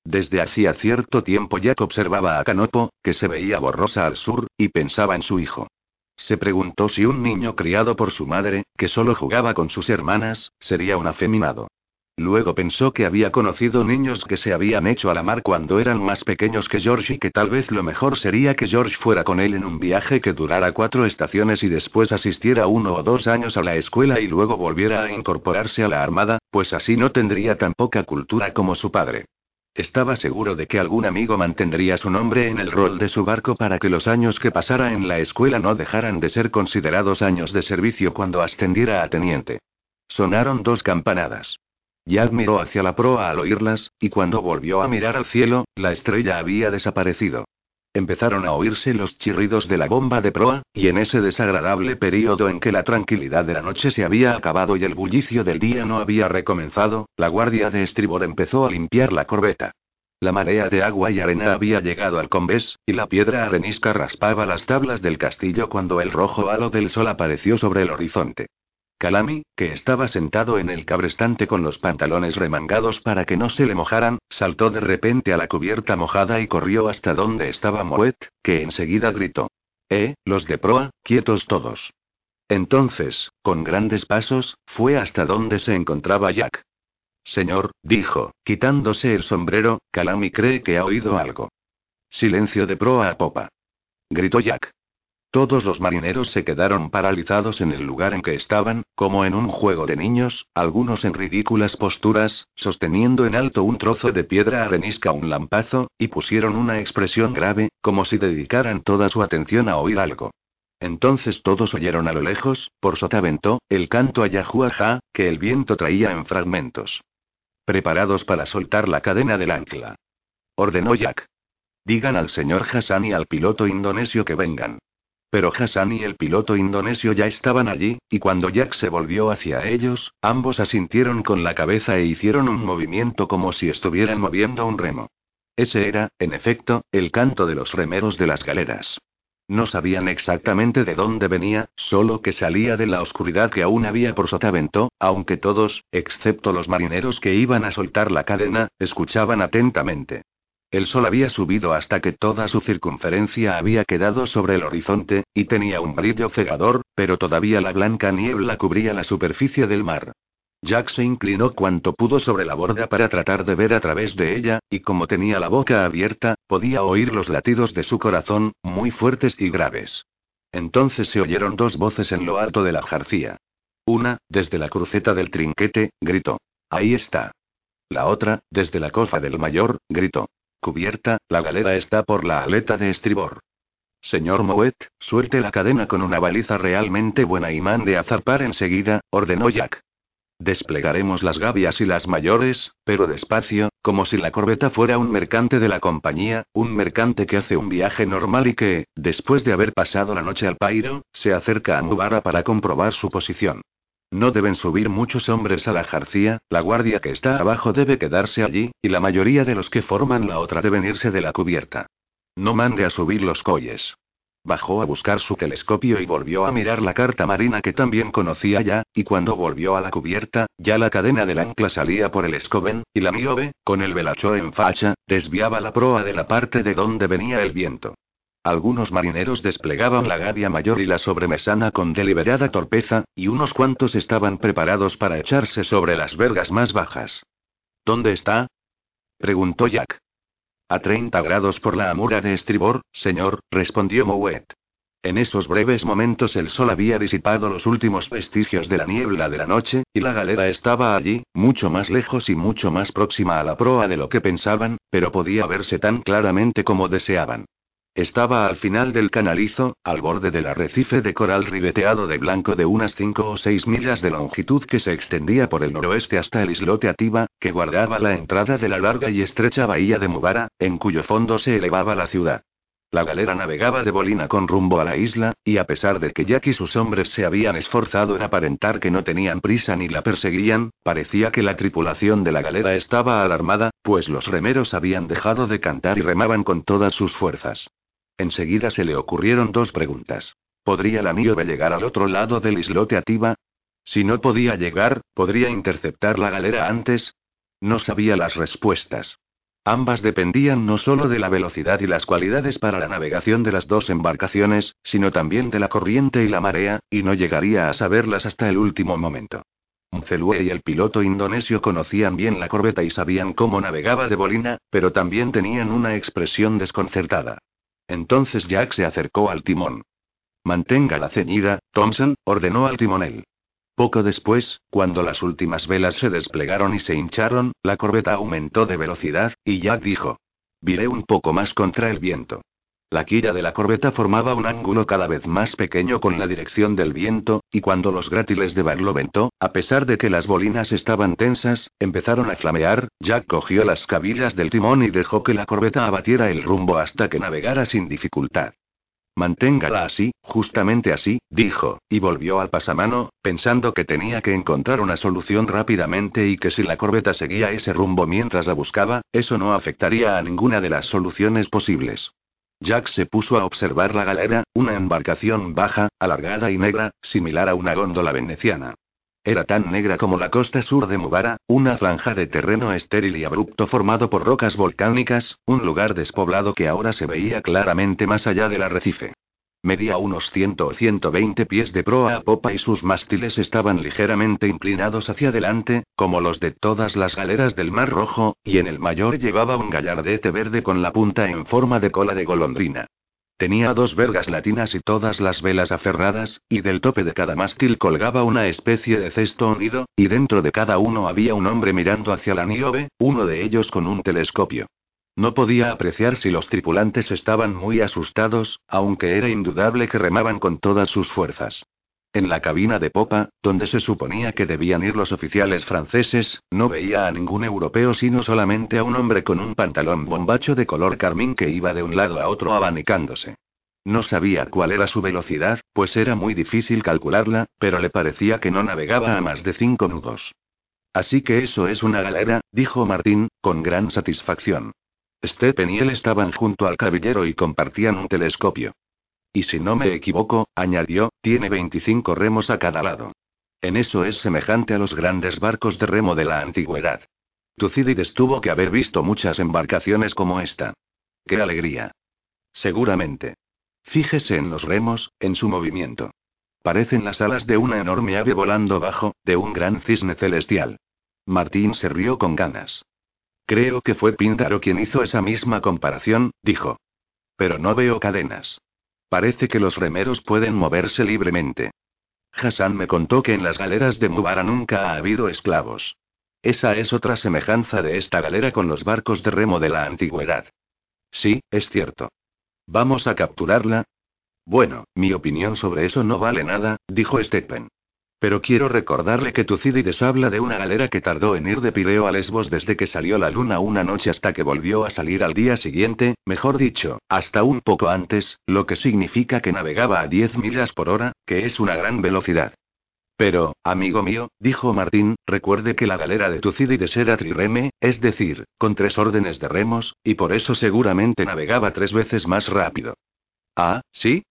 Desde hacía cierto tiempo Jack observaba a Canopo, que se veía borrosa al sur, y pensaba en su hijo. Se preguntó si un niño criado por su madre, que solo jugaba con sus hermanas, sería un afeminado. Luego pensó que había conocido niños que se habían hecho a la mar cuando eran más pequeños que George y que tal vez lo mejor sería que George fuera con él en un viaje que durara cuatro estaciones y después asistiera uno o dos años a la escuela y luego volviera a incorporarse a la armada, pues así no tendría tan poca cultura como su padre. Estaba seguro de que algún amigo mantendría su nombre en el rol de su barco para que los años que pasara en la escuela no dejaran de ser considerados años de servicio cuando ascendiera a teniente. Sonaron dos campanadas. Jack miró hacia la proa al oírlas, y cuando volvió a mirar al cielo, la estrella había desaparecido. Empezaron a oírse los chirridos de la bomba de proa, y en ese desagradable período en que la tranquilidad de la noche se había acabado y el bullicio del día no había recomenzado, la guardia de estribor empezó a limpiar la corbeta. La marea de agua y arena había llegado al combés, y la piedra arenisca raspaba las tablas del castillo cuando el rojo halo del sol apareció sobre el horizonte. Calami, que estaba sentado en el cabrestante con los pantalones remangados para que no se le mojaran, saltó de repente a la cubierta mojada y corrió hasta donde estaba Moet, que enseguida gritó. Eh, los de proa, quietos todos. Entonces, con grandes pasos, fue hasta donde se encontraba Jack. Señor, dijo, quitándose el sombrero, Calami cree que ha oído algo. Silencio de proa a popa. Gritó Jack. Todos los marineros se quedaron paralizados en el lugar en que estaban, como en un juego de niños, algunos en ridículas posturas, sosteniendo en alto un trozo de piedra arenisca un lampazo, y pusieron una expresión grave, como si dedicaran toda su atención a oír algo. Entonces todos oyeron a lo lejos, por sotavento, el canto a Yahuaja, que el viento traía en fragmentos. Preparados para soltar la cadena del ancla. Ordenó Jack. Digan al señor Hassan y al piloto indonesio que vengan. Pero Hassan y el piloto indonesio ya estaban allí, y cuando Jack se volvió hacia ellos, ambos asintieron con la cabeza e hicieron un movimiento como si estuvieran moviendo un remo. Ese era, en efecto, el canto de los remeros de las galeras. No sabían exactamente de dónde venía, solo que salía de la oscuridad que aún había por Sotavento, aunque todos, excepto los marineros que iban a soltar la cadena, escuchaban atentamente. El sol había subido hasta que toda su circunferencia había quedado sobre el horizonte, y tenía un brillo cegador, pero todavía la blanca niebla cubría la superficie del mar. Jack se inclinó cuanto pudo sobre la borda para tratar de ver a través de ella, y como tenía la boca abierta, podía oír los latidos de su corazón, muy fuertes y graves. Entonces se oyeron dos voces en lo alto de la jarcía. Una, desde la cruceta del trinquete, gritó. Ahí está. La otra, desde la cofa del mayor, gritó. Cubierta, la galera está por la aleta de estribor. Señor Moet, suelte la cadena con una baliza realmente buena y mande a zarpar enseguida, ordenó Jack. Desplegaremos las gavias y las mayores, pero despacio, como si la corbeta fuera un mercante de la compañía, un mercante que hace un viaje normal y que, después de haber pasado la noche al Pairo, se acerca a Mubara para comprobar su posición. No deben subir muchos hombres a la jarcía, la guardia que está abajo debe quedarse allí, y la mayoría de los que forman la otra deben irse de la cubierta. No mande a subir los colles. Bajó a buscar su telescopio y volvió a mirar la carta marina que también conocía ya, y cuando volvió a la cubierta, ya la cadena del ancla salía por el escoben, y la Niobe, con el velacho en facha, desviaba la proa de la parte de donde venía el viento. Algunos marineros desplegaban la gavia mayor y la sobremesana con deliberada torpeza, y unos cuantos estaban preparados para echarse sobre las vergas más bajas. ¿Dónde está? preguntó Jack. A 30 grados por la amura de estribor, señor, respondió Mouet. En esos breves momentos el sol había disipado los últimos vestigios de la niebla de la noche, y la galera estaba allí, mucho más lejos y mucho más próxima a la proa de lo que pensaban, pero podía verse tan claramente como deseaban. Estaba al final del canalizo, al borde del arrecife de coral ribeteado de blanco de unas cinco o seis millas de longitud que se extendía por el noroeste hasta el islote Ativa, que guardaba la entrada de la larga y estrecha bahía de Mubara, en cuyo fondo se elevaba la ciudad. La galera navegaba de bolina con rumbo a la isla, y a pesar de que Jack y sus hombres se habían esforzado en aparentar que no tenían prisa ni la perseguían, parecía que la tripulación de la galera estaba alarmada, pues los remeros habían dejado de cantar y remaban con todas sus fuerzas. Enseguida se le ocurrieron dos preguntas. ¿Podría la Niobe llegar al otro lado del islote Ativa? Si no podía llegar, ¿podría interceptar la galera antes? No sabía las respuestas. Ambas dependían no solo de la velocidad y las cualidades para la navegación de las dos embarcaciones, sino también de la corriente y la marea, y no llegaría a saberlas hasta el último momento. Mcelue y el piloto indonesio conocían bien la corbeta y sabían cómo navegaba de bolina, pero también tenían una expresión desconcertada. Entonces Jack se acercó al timón. Mantenga la ceñida, Thompson, ordenó al timonel. Poco después, cuando las últimas velas se desplegaron y se hincharon, la corbeta aumentó de velocidad, y Jack dijo. Viré un poco más contra el viento. La quilla de la corbeta formaba un ángulo cada vez más pequeño con la dirección del viento, y cuando los grátiles de Barlovento, a pesar de que las bolinas estaban tensas, empezaron a flamear, Jack cogió las cabillas del timón y dejó que la corbeta abatiera el rumbo hasta que navegara sin dificultad. Manténgala así, justamente así, dijo, y volvió al pasamano, pensando que tenía que encontrar una solución rápidamente y que si la corbeta seguía ese rumbo mientras la buscaba, eso no afectaría a ninguna de las soluciones posibles. Jack se puso a observar la galera, una embarcación baja, alargada y negra, similar a una góndola veneciana. Era tan negra como la costa sur de Mubara, una franja de terreno estéril y abrupto formado por rocas volcánicas, un lugar despoblado que ahora se veía claramente más allá del arrecife. Medía unos 100 o 120 pies de proa a popa y sus mástiles estaban ligeramente inclinados hacia adelante, como los de todas las galeras del Mar Rojo, y en el mayor llevaba un gallardete verde con la punta en forma de cola de golondrina. Tenía dos vergas latinas y todas las velas aferradas, y del tope de cada mástil colgaba una especie de cesto unido, y dentro de cada uno había un hombre mirando hacia la niobe, uno de ellos con un telescopio. No podía apreciar si los tripulantes estaban muy asustados, aunque era indudable que remaban con todas sus fuerzas. En la cabina de popa, donde se suponía que debían ir los oficiales franceses, no veía a ningún europeo sino solamente a un hombre con un pantalón bombacho de color carmín que iba de un lado a otro abanicándose. No sabía cuál era su velocidad, pues era muy difícil calcularla, pero le parecía que no navegaba a más de cinco nudos. Así que eso es una galera, dijo Martín, con gran satisfacción. Stephen y él estaban junto al caballero y compartían un telescopio. Y si no me equivoco, añadió, tiene 25 remos a cada lado. En eso es semejante a los grandes barcos de remo de la antigüedad. Tucídides tuvo que haber visto muchas embarcaciones como esta. ¡Qué alegría! Seguramente. Fíjese en los remos, en su movimiento. Parecen las alas de una enorme ave volando bajo, de un gran cisne celestial. Martín se rió con ganas. Creo que fue Píndaro quien hizo esa misma comparación, dijo. Pero no veo cadenas. Parece que los remeros pueden moverse libremente. Hassan me contó que en las galeras de Mubara nunca ha habido esclavos. Esa es otra semejanza de esta galera con los barcos de remo de la antigüedad. Sí, es cierto. ¿Vamos a capturarla? Bueno, mi opinión sobre eso no vale nada, dijo Stephen. Pero quiero recordarle que Tucídides habla de una galera que tardó en ir de Pireo a Lesbos desde que salió la luna una noche hasta que volvió a salir al día siguiente, mejor dicho, hasta un poco antes, lo que significa que navegaba a 10 millas por hora, que es una gran velocidad. Pero, amigo mío, dijo Martín, recuerde que la galera de Tucídides era trireme, es decir, con tres órdenes de remos, y por eso seguramente navegaba tres veces más rápido. Ah, ¿sí?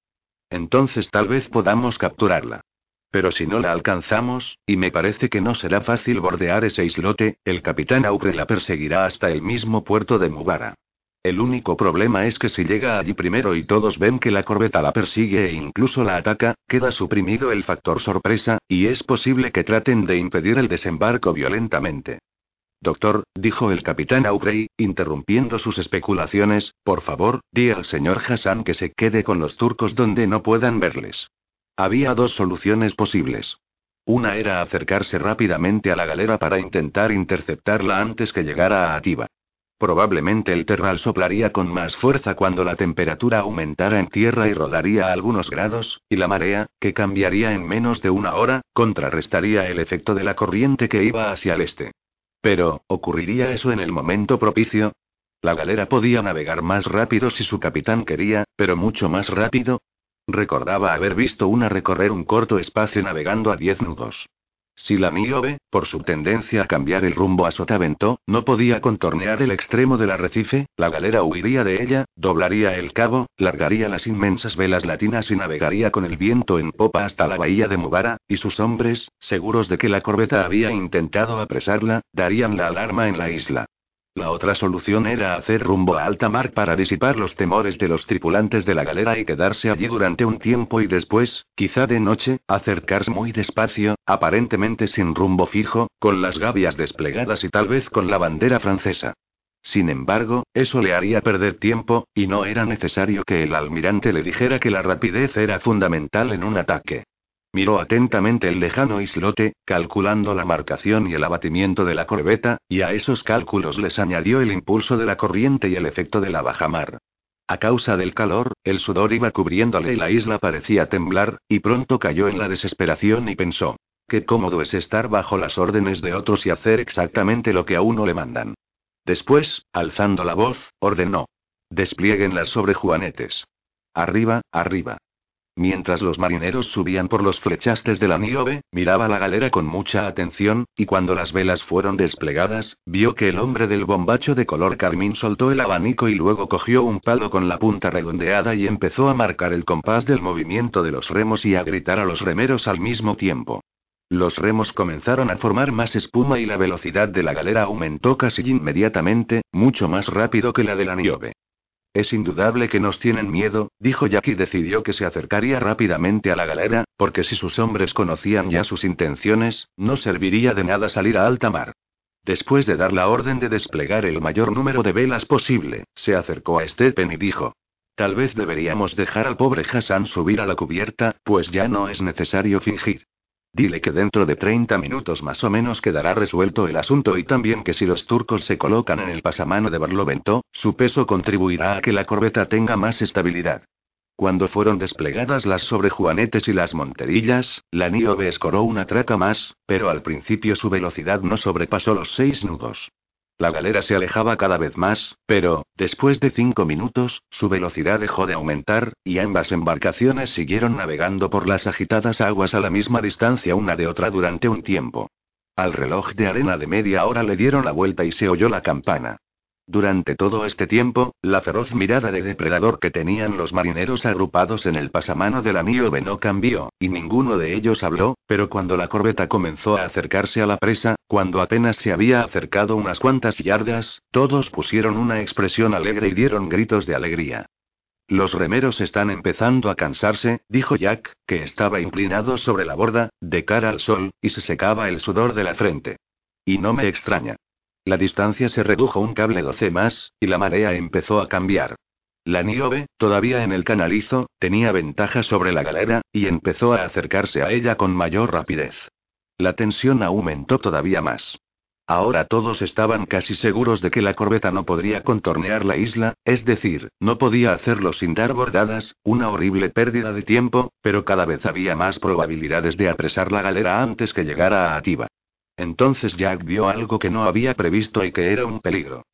Entonces tal vez podamos capturarla. Pero si no la alcanzamos, y me parece que no será fácil bordear ese islote, el capitán Aure la perseguirá hasta el mismo puerto de Mubara. El único problema es que si llega allí primero y todos ven que la corbeta la persigue e incluso la ataca, queda suprimido el factor sorpresa, y es posible que traten de impedir el desembarco violentamente. Doctor, dijo el capitán Aubrey, interrumpiendo sus especulaciones, por favor, di al señor Hassan que se quede con los turcos donde no puedan verles. Había dos soluciones posibles. Una era acercarse rápidamente a la galera para intentar interceptarla antes que llegara a Atiba. Probablemente el terral soplaría con más fuerza cuando la temperatura aumentara en tierra y rodaría algunos grados, y la marea, que cambiaría en menos de una hora, contrarrestaría el efecto de la corriente que iba hacia el este. Pero, ¿ocurriría eso en el momento propicio? La galera podía navegar más rápido si su capitán quería, pero mucho más rápido, Recordaba haber visto una recorrer un corto espacio navegando a diez nudos. Si la Niobe, por su tendencia a cambiar el rumbo a Sotavento, no podía contornear el extremo del arrecife, la galera huiría de ella, doblaría el cabo, largaría las inmensas velas latinas y navegaría con el viento en popa hasta la bahía de Mubara, y sus hombres, seguros de que la corbeta había intentado apresarla, darían la alarma en la isla. La otra solución era hacer rumbo a alta mar para disipar los temores de los tripulantes de la galera y quedarse allí durante un tiempo y después, quizá de noche, acercarse muy despacio, aparentemente sin rumbo fijo, con las gavias desplegadas y tal vez con la bandera francesa. Sin embargo, eso le haría perder tiempo, y no era necesario que el almirante le dijera que la rapidez era fundamental en un ataque. Miró atentamente el lejano islote, calculando la marcación y el abatimiento de la corbeta, y a esos cálculos les añadió el impulso de la corriente y el efecto de la bajamar. A causa del calor, el sudor iba cubriéndole y la isla parecía temblar, y pronto cayó en la desesperación y pensó. Qué cómodo es estar bajo las órdenes de otros y hacer exactamente lo que a uno le mandan. Después, alzando la voz, ordenó. Desplieguen las sobrejuanetes. Arriba, arriba. Mientras los marineros subían por los flechastes de la Niobe, miraba la galera con mucha atención, y cuando las velas fueron desplegadas, vio que el hombre del bombacho de color carmín soltó el abanico y luego cogió un palo con la punta redondeada y empezó a marcar el compás del movimiento de los remos y a gritar a los remeros al mismo tiempo. Los remos comenzaron a formar más espuma y la velocidad de la galera aumentó casi inmediatamente, mucho más rápido que la de la Niobe. Es indudable que nos tienen miedo, dijo Jack y decidió que se acercaría rápidamente a la galera, porque si sus hombres conocían ya sus intenciones, no serviría de nada salir a alta mar. Después de dar la orden de desplegar el mayor número de velas posible, se acercó a Stephen y dijo. Tal vez deberíamos dejar al pobre Hassan subir a la cubierta, pues ya no es necesario fingir. Dile que dentro de 30 minutos más o menos quedará resuelto el asunto y también que si los turcos se colocan en el pasamano de Barlovento, su peso contribuirá a que la corbeta tenga más estabilidad. Cuando fueron desplegadas las sobrejuanetes y las monterillas, la Niobe escoró una traca más, pero al principio su velocidad no sobrepasó los seis nudos. La galera se alejaba cada vez más, pero, después de cinco minutos, su velocidad dejó de aumentar, y ambas embarcaciones siguieron navegando por las agitadas aguas a la misma distancia una de otra durante un tiempo. Al reloj de arena de media hora le dieron la vuelta y se oyó la campana. Durante todo este tiempo, la feroz mirada de depredador que tenían los marineros agrupados en el pasamano de la Niobe no cambió, y ninguno de ellos habló, pero cuando la corbeta comenzó a acercarse a la presa, cuando apenas se había acercado unas cuantas yardas, todos pusieron una expresión alegre y dieron gritos de alegría. Los remeros están empezando a cansarse, dijo Jack, que estaba inclinado sobre la borda, de cara al sol, y se secaba el sudor de la frente. Y no me extraña. La distancia se redujo un cable doce más, y la marea empezó a cambiar. La Niobe, todavía en el canalizo, tenía ventaja sobre la galera, y empezó a acercarse a ella con mayor rapidez. La tensión aumentó todavía más. Ahora todos estaban casi seguros de que la corbeta no podría contornear la isla, es decir, no podía hacerlo sin dar bordadas, una horrible pérdida de tiempo, pero cada vez había más probabilidades de apresar la galera antes que llegara a Atiba. Entonces Jack vio algo que no había previsto y que era un peligro.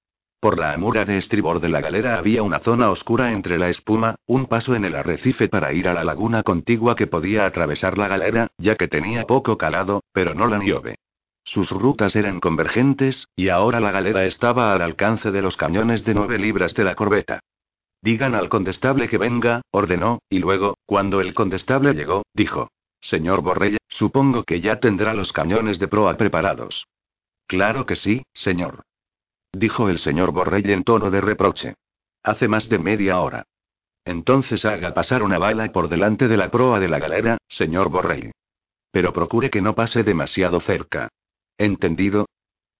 Por la amura de estribor de la galera había una zona oscura entre la espuma, un paso en el arrecife para ir a la laguna contigua que podía atravesar la galera, ya que tenía poco calado, pero no la nieve. Sus rutas eran convergentes, y ahora la galera estaba al alcance de los cañones de nueve libras de la corbeta. Digan al condestable que venga, ordenó, y luego, cuando el condestable llegó, dijo. Señor Borrell, supongo que ya tendrá los cañones de proa preparados. Claro que sí, señor. Dijo el señor Borrell en tono de reproche. Hace más de media hora. Entonces haga pasar una bala por delante de la proa de la galera, señor Borrell. Pero procure que no pase demasiado cerca. ¿Entendido?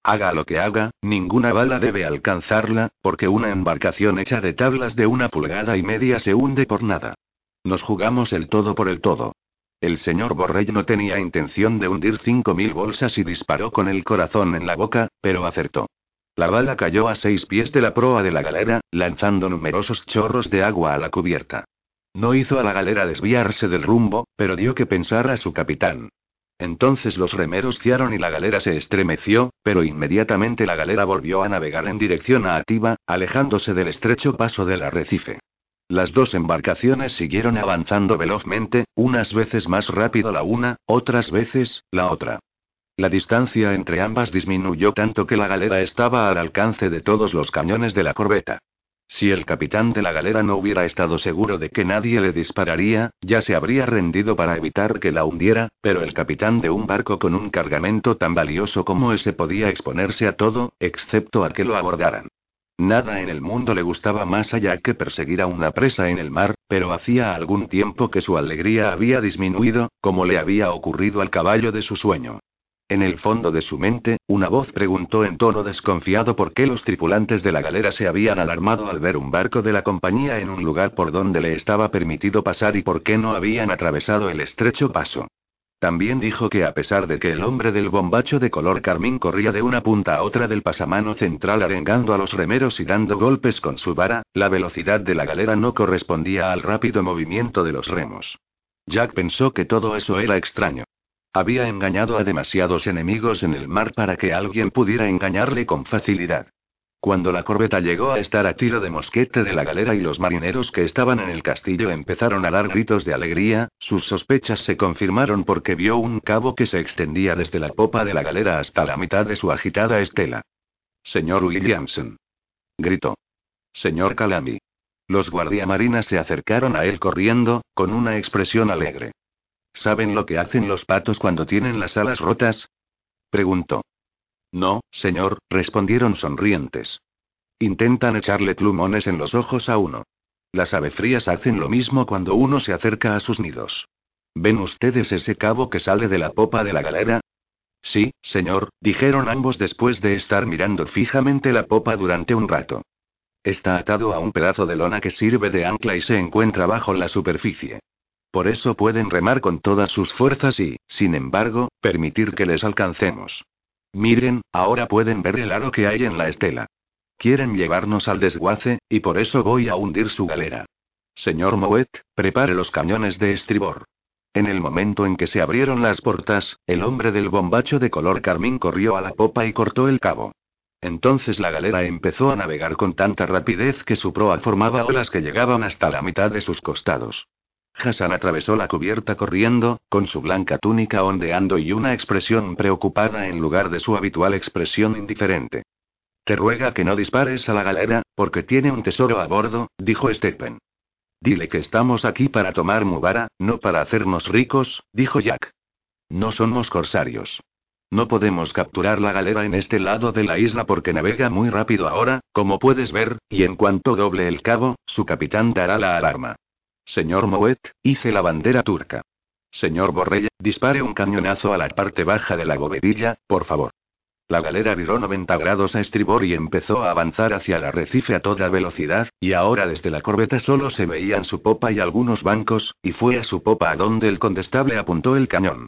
Haga lo que haga, ninguna bala debe alcanzarla, porque una embarcación hecha de tablas de una pulgada y media se hunde por nada. Nos jugamos el todo por el todo. El señor Borrell no tenía intención de hundir cinco mil bolsas y disparó con el corazón en la boca, pero acertó. La bala cayó a seis pies de la proa de la galera, lanzando numerosos chorros de agua a la cubierta. No hizo a la galera desviarse del rumbo, pero dio que pensar a su capitán. Entonces los remeros ciaron y la galera se estremeció, pero inmediatamente la galera volvió a navegar en dirección a Ativa, alejándose del estrecho paso del arrecife. Las dos embarcaciones siguieron avanzando velozmente, unas veces más rápido la una, otras veces, la otra. La distancia entre ambas disminuyó tanto que la galera estaba al alcance de todos los cañones de la corbeta. Si el capitán de la galera no hubiera estado seguro de que nadie le dispararía, ya se habría rendido para evitar que la hundiera, pero el capitán de un barco con un cargamento tan valioso como ese podía exponerse a todo, excepto a que lo abordaran. Nada en el mundo le gustaba más allá que perseguir a una presa en el mar, pero hacía algún tiempo que su alegría había disminuido, como le había ocurrido al caballo de su sueño. En el fondo de su mente, una voz preguntó en tono desconfiado por qué los tripulantes de la galera se habían alarmado al ver un barco de la compañía en un lugar por donde le estaba permitido pasar y por qué no habían atravesado el estrecho paso. También dijo que a pesar de que el hombre del bombacho de color carmín corría de una punta a otra del pasamano central arengando a los remeros y dando golpes con su vara, la velocidad de la galera no correspondía al rápido movimiento de los remos. Jack pensó que todo eso era extraño. Había engañado a demasiados enemigos en el mar para que alguien pudiera engañarle con facilidad. Cuando la corbeta llegó a estar a tiro de mosquete de la galera y los marineros que estaban en el castillo empezaron a dar gritos de alegría, sus sospechas se confirmaron porque vio un cabo que se extendía desde la popa de la galera hasta la mitad de su agitada estela. Señor Williamson. Gritó. Señor Calami. Los guardiamarinas se acercaron a él corriendo, con una expresión alegre. ¿Saben lo que hacen los patos cuando tienen las alas rotas? Preguntó. No, señor, respondieron sonrientes. Intentan echarle plumones en los ojos a uno. Las avefrías hacen lo mismo cuando uno se acerca a sus nidos. ¿Ven ustedes ese cabo que sale de la popa de la galera? Sí, señor, dijeron ambos después de estar mirando fijamente la popa durante un rato. Está atado a un pedazo de lona que sirve de ancla y se encuentra bajo la superficie. Por eso pueden remar con todas sus fuerzas y, sin embargo, permitir que les alcancemos. Miren, ahora pueden ver el aro que hay en la estela. Quieren llevarnos al desguace, y por eso voy a hundir su galera. Señor Moet, prepare los cañones de estribor. En el momento en que se abrieron las portas, el hombre del bombacho de color carmín corrió a la popa y cortó el cabo. Entonces la galera empezó a navegar con tanta rapidez que su proa formaba olas que llegaban hasta la mitad de sus costados. Hassan atravesó la cubierta corriendo, con su blanca túnica ondeando y una expresión preocupada en lugar de su habitual expresión indiferente. Te ruega que no dispares a la galera, porque tiene un tesoro a bordo, dijo Stephen. Dile que estamos aquí para tomar Mubara, no para hacernos ricos, dijo Jack. No somos corsarios. No podemos capturar la galera en este lado de la isla porque navega muy rápido ahora, como puedes ver, y en cuanto doble el cabo, su capitán dará la alarma. Señor Moet, hice la bandera turca. Señor Borrell, dispare un cañonazo a la parte baja de la bovedilla, por favor. La galera viró 90 grados a estribor y empezó a avanzar hacia el arrecife a toda velocidad, y ahora desde la corbeta solo se veían su popa y algunos bancos, y fue a su popa a donde el condestable apuntó el cañón.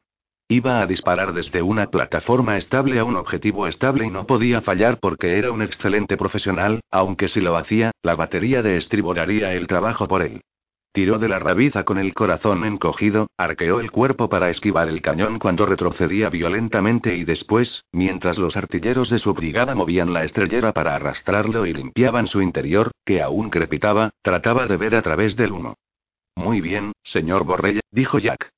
Iba a disparar desde una plataforma estable a un objetivo estable y no podía fallar porque era un excelente profesional, aunque si lo hacía, la batería de estribor haría el trabajo por él. Tiró de la rabiza con el corazón encogido, arqueó el cuerpo para esquivar el cañón cuando retrocedía violentamente y después, mientras los artilleros de su brigada movían la estrellera para arrastrarlo y limpiaban su interior, que aún crepitaba, trataba de ver a través del humo. Muy bien, señor Borrell, dijo Jack.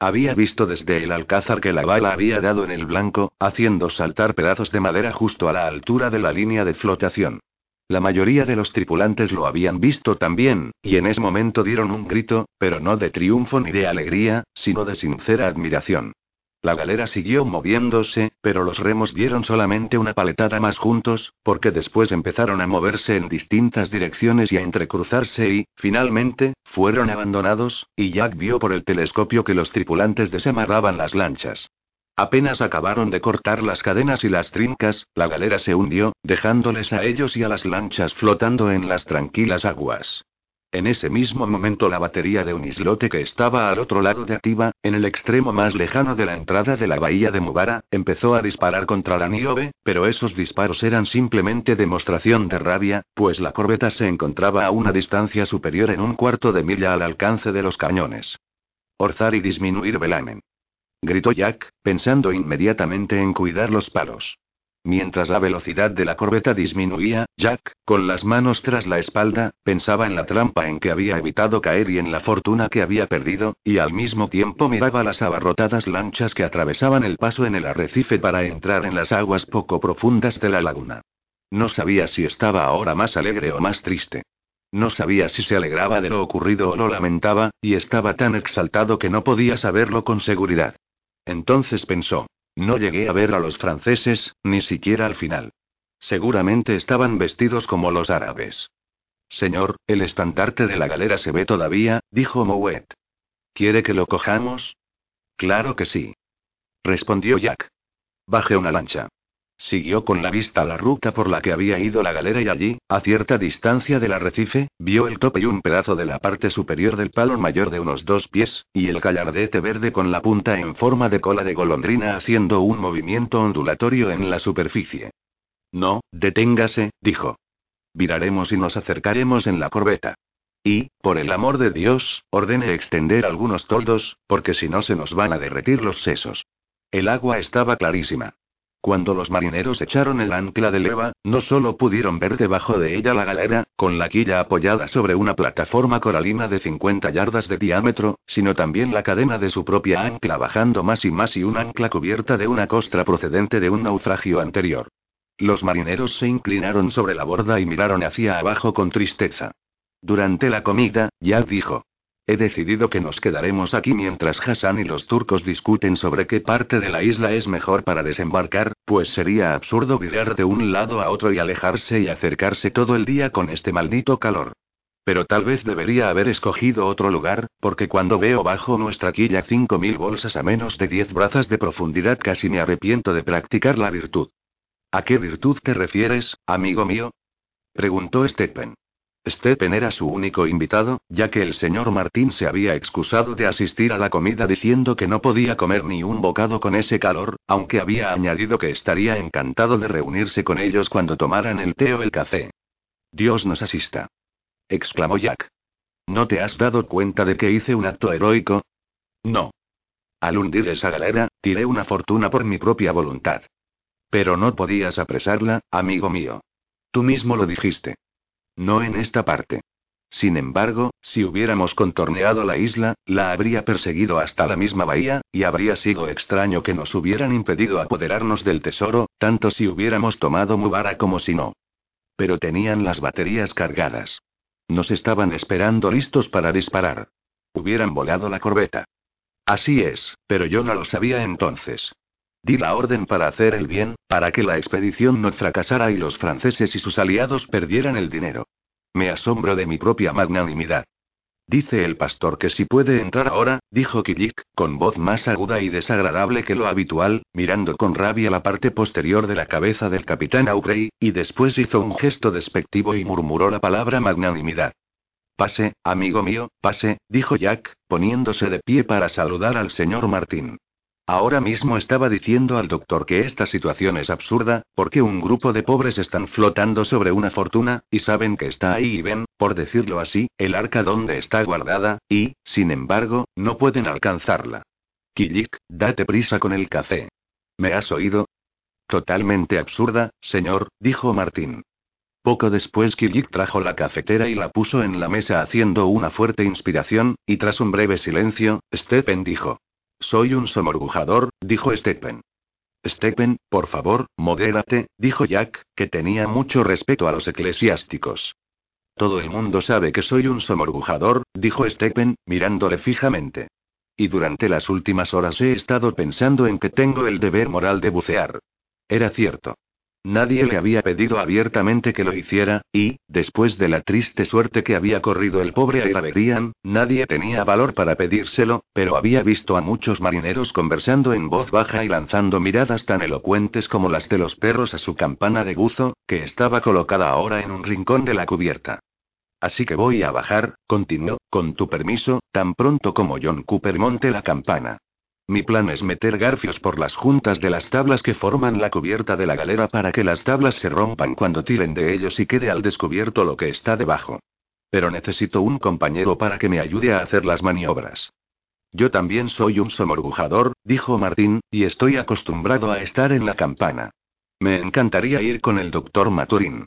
Había visto desde el alcázar que la bala había dado en el blanco, haciendo saltar pedazos de madera justo a la altura de la línea de flotación. La mayoría de los tripulantes lo habían visto también, y en ese momento dieron un grito, pero no de triunfo ni de alegría, sino de sincera admiración. La galera siguió moviéndose, pero los remos dieron solamente una paletada más juntos, porque después empezaron a moverse en distintas direcciones y a entrecruzarse y, finalmente, fueron abandonados, y Jack vio por el telescopio que los tripulantes desamarraban las lanchas. Apenas acabaron de cortar las cadenas y las trincas, la galera se hundió, dejándoles a ellos y a las lanchas flotando en las tranquilas aguas. En ese mismo momento la batería de un islote que estaba al otro lado de Activa, en el extremo más lejano de la entrada de la bahía de Mubara, empezó a disparar contra la Niobe, pero esos disparos eran simplemente demostración de rabia, pues la corbeta se encontraba a una distancia superior en un cuarto de milla al alcance de los cañones. Orzar y disminuir velamen gritó Jack, pensando inmediatamente en cuidar los palos. Mientras la velocidad de la corbeta disminuía, Jack, con las manos tras la espalda, pensaba en la trampa en que había evitado caer y en la fortuna que había perdido, y al mismo tiempo miraba las abarrotadas lanchas que atravesaban el paso en el arrecife para entrar en las aguas poco profundas de la laguna. No sabía si estaba ahora más alegre o más triste. No sabía si se alegraba de lo ocurrido o lo lamentaba, y estaba tan exaltado que no podía saberlo con seguridad. Entonces pensó. No llegué a ver a los franceses, ni siquiera al final. Seguramente estaban vestidos como los árabes. Señor, el estandarte de la galera se ve todavía, dijo Mouet. ¿Quiere que lo cojamos? Claro que sí. Respondió Jack. Baje una lancha. Siguió con la vista la ruta por la que había ido la galera y allí, a cierta distancia del arrecife, vio el tope y un pedazo de la parte superior del palo mayor de unos dos pies, y el callardete verde con la punta en forma de cola de golondrina haciendo un movimiento ondulatorio en la superficie. No, deténgase, dijo. Viraremos y nos acercaremos en la corbeta. Y, por el amor de Dios, ordene extender algunos toldos, porque si no se nos van a derretir los sesos. El agua estaba clarísima. Cuando los marineros echaron el ancla de leva, no solo pudieron ver debajo de ella la galera, con la quilla apoyada sobre una plataforma coralina de 50 yardas de diámetro, sino también la cadena de su propia ancla bajando más y más y un ancla cubierta de una costra procedente de un naufragio anterior. Los marineros se inclinaron sobre la borda y miraron hacia abajo con tristeza. Durante la comida, Yad dijo. He decidido que nos quedaremos aquí mientras Hassan y los turcos discuten sobre qué parte de la isla es mejor para desembarcar, pues sería absurdo virar de un lado a otro y alejarse y acercarse todo el día con este maldito calor. Pero tal vez debería haber escogido otro lugar, porque cuando veo bajo nuestra quilla cinco mil bolsas a menos de diez brazas de profundidad casi me arrepiento de practicar la virtud. ¿A qué virtud te refieres, amigo mío? preguntó Stephen. Stephen era su único invitado, ya que el señor Martín se había excusado de asistir a la comida diciendo que no podía comer ni un bocado con ese calor, aunque había añadido que estaría encantado de reunirse con ellos cuando tomaran el té o el café. Dios nos asista. exclamó Jack. ¿No te has dado cuenta de que hice un acto heroico? No. Al hundir esa galera, tiré una fortuna por mi propia voluntad. Pero no podías apresarla, amigo mío. Tú mismo lo dijiste. No en esta parte. Sin embargo, si hubiéramos contorneado la isla, la habría perseguido hasta la misma bahía, y habría sido extraño que nos hubieran impedido apoderarnos del tesoro, tanto si hubiéramos tomado Mubara como si no. Pero tenían las baterías cargadas. Nos estaban esperando listos para disparar. Hubieran volado la corbeta. Así es, pero yo no lo sabía entonces. Di la orden para hacer el bien, para que la expedición no fracasara y los franceses y sus aliados perdieran el dinero. Me asombro de mi propia magnanimidad. Dice el pastor que si puede entrar ahora, dijo Kilik, con voz más aguda y desagradable que lo habitual, mirando con rabia la parte posterior de la cabeza del capitán Aubrey, y después hizo un gesto despectivo y murmuró la palabra magnanimidad. Pase, amigo mío, pase, dijo Jack, poniéndose de pie para saludar al señor Martín. Ahora mismo estaba diciendo al doctor que esta situación es absurda, porque un grupo de pobres están flotando sobre una fortuna, y saben que está ahí y ven, por decirlo así, el arca donde está guardada, y, sin embargo, no pueden alcanzarla. Kilik, date prisa con el café. ¿Me has oído? Totalmente absurda, señor, dijo Martín. Poco después Kilik trajo la cafetera y la puso en la mesa haciendo una fuerte inspiración, y tras un breve silencio, Stephen dijo. Soy un somorgujador, dijo Stephen. Stephen, por favor, modérate, dijo Jack, que tenía mucho respeto a los eclesiásticos. Todo el mundo sabe que soy un somorgujador, dijo Stephen, mirándole fijamente. Y durante las últimas horas he estado pensando en que tengo el deber moral de bucear. Era cierto. Nadie le había pedido abiertamente que lo hiciera, y, después de la triste suerte que había corrido el pobre Airaverian, nadie tenía valor para pedírselo, pero había visto a muchos marineros conversando en voz baja y lanzando miradas tan elocuentes como las de los perros a su campana de buzo, que estaba colocada ahora en un rincón de la cubierta. Así que voy a bajar, continuó, con tu permiso, tan pronto como John Cooper monte la campana. Mi plan es meter garfios por las juntas de las tablas que forman la cubierta de la galera para que las tablas se rompan cuando tiren de ellos y quede al descubierto lo que está debajo. Pero necesito un compañero para que me ayude a hacer las maniobras. Yo también soy un somorgujador, dijo Martín, y estoy acostumbrado a estar en la campana. Me encantaría ir con el doctor Maturín.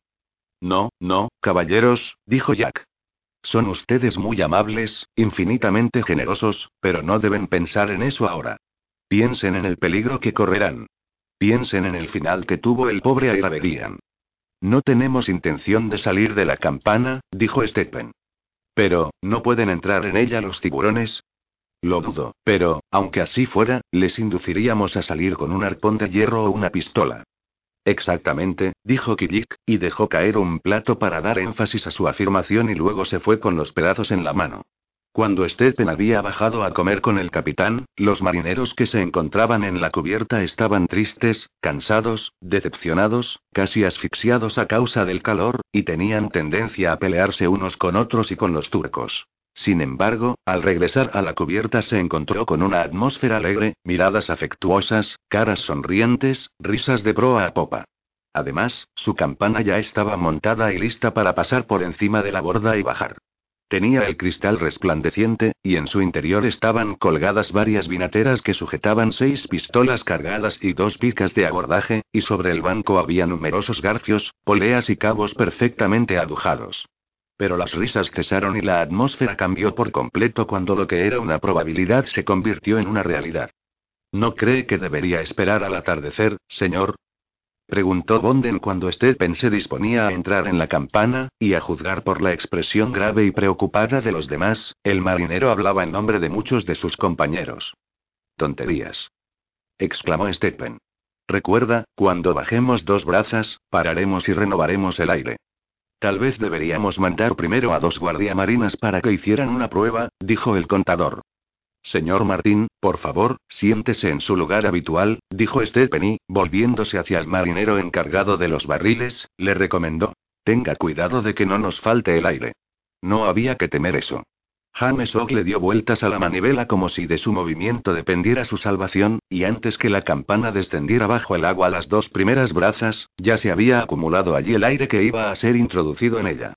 No, no, caballeros, dijo Jack. Son ustedes muy amables, infinitamente generosos, pero no deben pensar en eso ahora. Piensen en el peligro que correrán. Piensen en el final que tuvo el pobre Airaverian. No tenemos intención de salir de la campana, dijo Stephen. Pero, ¿no pueden entrar en ella los tiburones? Lo dudo, pero, aunque así fuera, les induciríamos a salir con un arpón de hierro o una pistola. Exactamente, dijo Kilik, y dejó caer un plato para dar énfasis a su afirmación y luego se fue con los pedazos en la mano. Cuando Stephen había bajado a comer con el capitán, los marineros que se encontraban en la cubierta estaban tristes, cansados, decepcionados, casi asfixiados a causa del calor, y tenían tendencia a pelearse unos con otros y con los turcos. Sin embargo, al regresar a la cubierta se encontró con una atmósfera alegre, miradas afectuosas, caras sonrientes, risas de proa a popa. Además, su campana ya estaba montada y lista para pasar por encima de la borda y bajar. Tenía el cristal resplandeciente, y en su interior estaban colgadas varias vinateras que sujetaban seis pistolas cargadas y dos picas de abordaje, y sobre el banco había numerosos garfios, poleas y cabos perfectamente adujados. Pero las risas cesaron y la atmósfera cambió por completo cuando lo que era una probabilidad se convirtió en una realidad. ¿No cree que debería esperar al atardecer, señor? Preguntó Bonden cuando Stephen se disponía a entrar en la campana, y a juzgar por la expresión grave y preocupada de los demás, el marinero hablaba en nombre de muchos de sus compañeros. Tonterías. exclamó Stephen. Recuerda, cuando bajemos dos brazas, pararemos y renovaremos el aire. Tal vez deberíamos mandar primero a dos guardiamarinas para que hicieran una prueba, dijo el contador. Señor Martín, por favor, siéntese en su lugar habitual, dijo Stephanie, volviéndose hacia el marinero encargado de los barriles, le recomendó. Tenga cuidado de que no nos falte el aire. No había que temer eso. James Og le dio vueltas a la manivela como si de su movimiento dependiera su salvación, y antes que la campana descendiera bajo el agua las dos primeras brazas, ya se había acumulado allí el aire que iba a ser introducido en ella.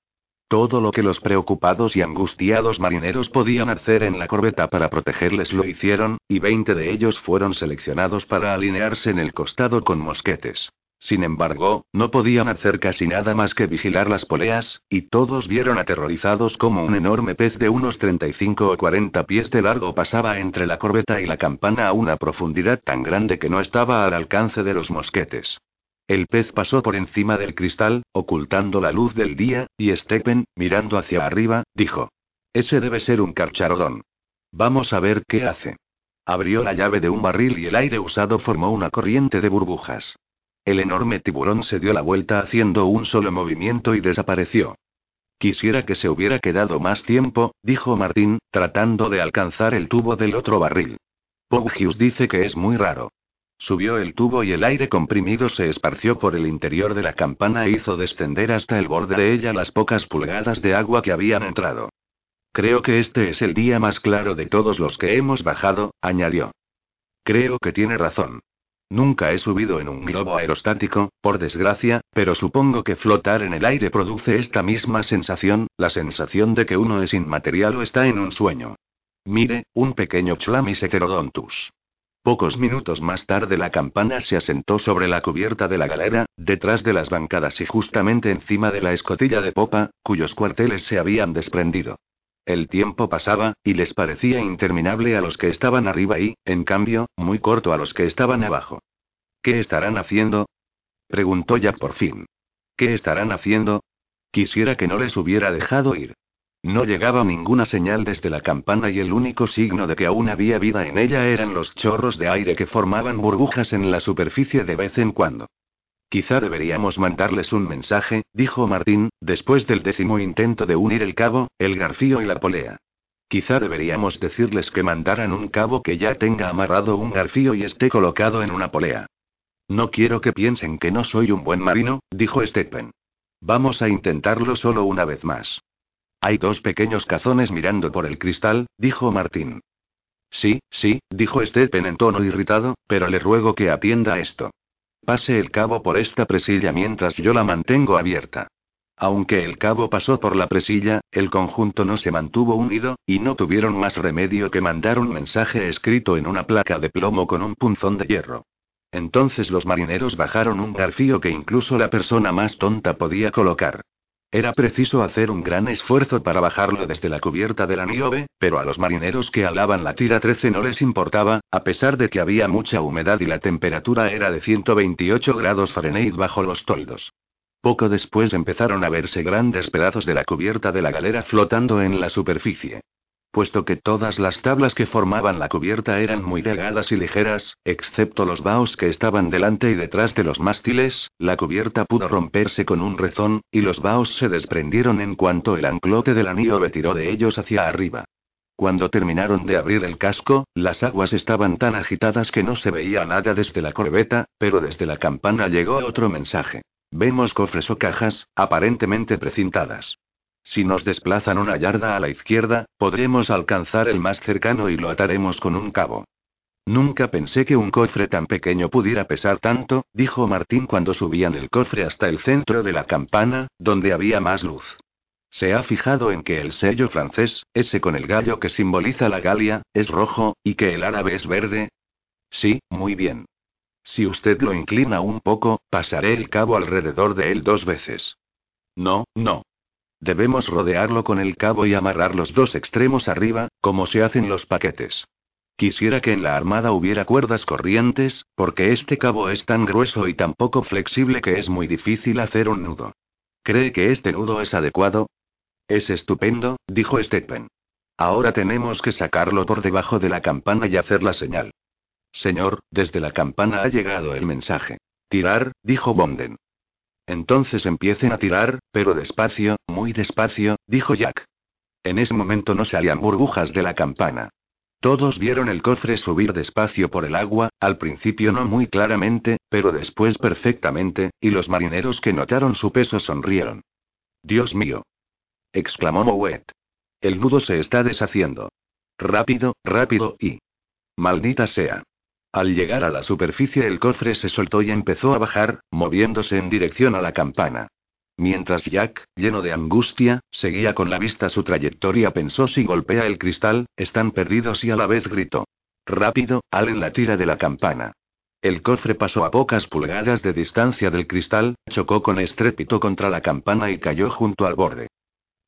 Todo lo que los preocupados y angustiados marineros podían hacer en la corbeta para protegerles lo hicieron, y veinte de ellos fueron seleccionados para alinearse en el costado con mosquetes. Sin embargo, no podían hacer casi nada más que vigilar las poleas, y todos vieron aterrorizados cómo un enorme pez de unos 35 o 40 pies de largo pasaba entre la corbeta y la campana a una profundidad tan grande que no estaba al alcance de los mosquetes. El pez pasó por encima del cristal, ocultando la luz del día, y Stephen, mirando hacia arriba, dijo: Ese debe ser un carcharodón. Vamos a ver qué hace. Abrió la llave de un barril y el aire usado formó una corriente de burbujas. El enorme tiburón se dio la vuelta haciendo un solo movimiento y desapareció. Quisiera que se hubiera quedado más tiempo, dijo Martín, tratando de alcanzar el tubo del otro barril. Pogius dice que es muy raro. Subió el tubo y el aire comprimido se esparció por el interior de la campana e hizo descender hasta el borde de ella las pocas pulgadas de agua que habían entrado. Creo que este es el día más claro de todos los que hemos bajado, añadió. Creo que tiene razón. Nunca he subido en un globo aerostático, por desgracia, pero supongo que flotar en el aire produce esta misma sensación, la sensación de que uno es inmaterial o está en un sueño. Mire, un pequeño Chlamis heterodontus. Pocos minutos más tarde la campana se asentó sobre la cubierta de la galera, detrás de las bancadas y justamente encima de la escotilla de popa, cuyos cuarteles se habían desprendido. El tiempo pasaba, y les parecía interminable a los que estaban arriba y, en cambio, muy corto a los que estaban abajo. ¿Qué estarán haciendo? preguntó Jack por fin. ¿Qué estarán haciendo? Quisiera que no les hubiera dejado ir. No llegaba ninguna señal desde la campana y el único signo de que aún había vida en ella eran los chorros de aire que formaban burbujas en la superficie de vez en cuando. Quizá deberíamos mandarles un mensaje, dijo Martín, después del décimo intento de unir el cabo, el garfío y la polea. Quizá deberíamos decirles que mandaran un cabo que ya tenga amarrado un garfío y esté colocado en una polea. No quiero que piensen que no soy un buen marino, dijo Stephen. Vamos a intentarlo solo una vez más. Hay dos pequeños cazones mirando por el cristal, dijo Martín. Sí, sí, dijo Stephen en tono irritado, pero le ruego que atienda esto. Pase el cabo por esta presilla mientras yo la mantengo abierta. Aunque el cabo pasó por la presilla, el conjunto no se mantuvo unido, y no tuvieron más remedio que mandar un mensaje escrito en una placa de plomo con un punzón de hierro. Entonces los marineros bajaron un garfío que incluso la persona más tonta podía colocar. Era preciso hacer un gran esfuerzo para bajarlo desde la cubierta de la nieve, pero a los marineros que alaban la tira 13 no les importaba, a pesar de que había mucha humedad y la temperatura era de 128 grados Fahrenheit bajo los toldos. Poco después empezaron a verse grandes pedazos de la cubierta de la galera flotando en la superficie. Puesto que todas las tablas que formaban la cubierta eran muy delgadas y ligeras, excepto los baos que estaban delante y detrás de los mástiles, la cubierta pudo romperse con un rezón, y los baos se desprendieron en cuanto el anclote del anillo tiró de ellos hacia arriba. Cuando terminaron de abrir el casco, las aguas estaban tan agitadas que no se veía nada desde la corbeta, pero desde la campana llegó otro mensaje. Vemos cofres o cajas, aparentemente precintadas. Si nos desplazan una yarda a la izquierda, podremos alcanzar el más cercano y lo ataremos con un cabo. Nunca pensé que un cofre tan pequeño pudiera pesar tanto, dijo Martín cuando subían el cofre hasta el centro de la campana, donde había más luz. ¿Se ha fijado en que el sello francés, ese con el gallo que simboliza la Galia, es rojo, y que el árabe es verde? Sí, muy bien. Si usted lo inclina un poco, pasaré el cabo alrededor de él dos veces. No, no. Debemos rodearlo con el cabo y amarrar los dos extremos arriba, como se hacen los paquetes. Quisiera que en la armada hubiera cuerdas corrientes, porque este cabo es tan grueso y tan poco flexible que es muy difícil hacer un nudo. ¿Cree que este nudo es adecuado? Es estupendo, dijo Stephen. Ahora tenemos que sacarlo por debajo de la campana y hacer la señal. Señor, desde la campana ha llegado el mensaje. Tirar, dijo Bonden. Entonces empiecen a tirar, pero despacio, muy despacio, dijo Jack. En ese momento no salían burbujas de la campana. Todos vieron el cofre subir despacio por el agua, al principio no muy claramente, pero después perfectamente, y los marineros que notaron su peso sonrieron. Dios mío. exclamó Mouet. El nudo se está deshaciendo. Rápido, rápido y... Maldita sea. Al llegar a la superficie el cofre se soltó y empezó a bajar, moviéndose en dirección a la campana. Mientras Jack, lleno de angustia, seguía con la vista su trayectoria, pensó si golpea el cristal, están perdidos y a la vez gritó. Rápido, en la tira de la campana. El cofre pasó a pocas pulgadas de distancia del cristal, chocó con estrépito contra la campana y cayó junto al borde.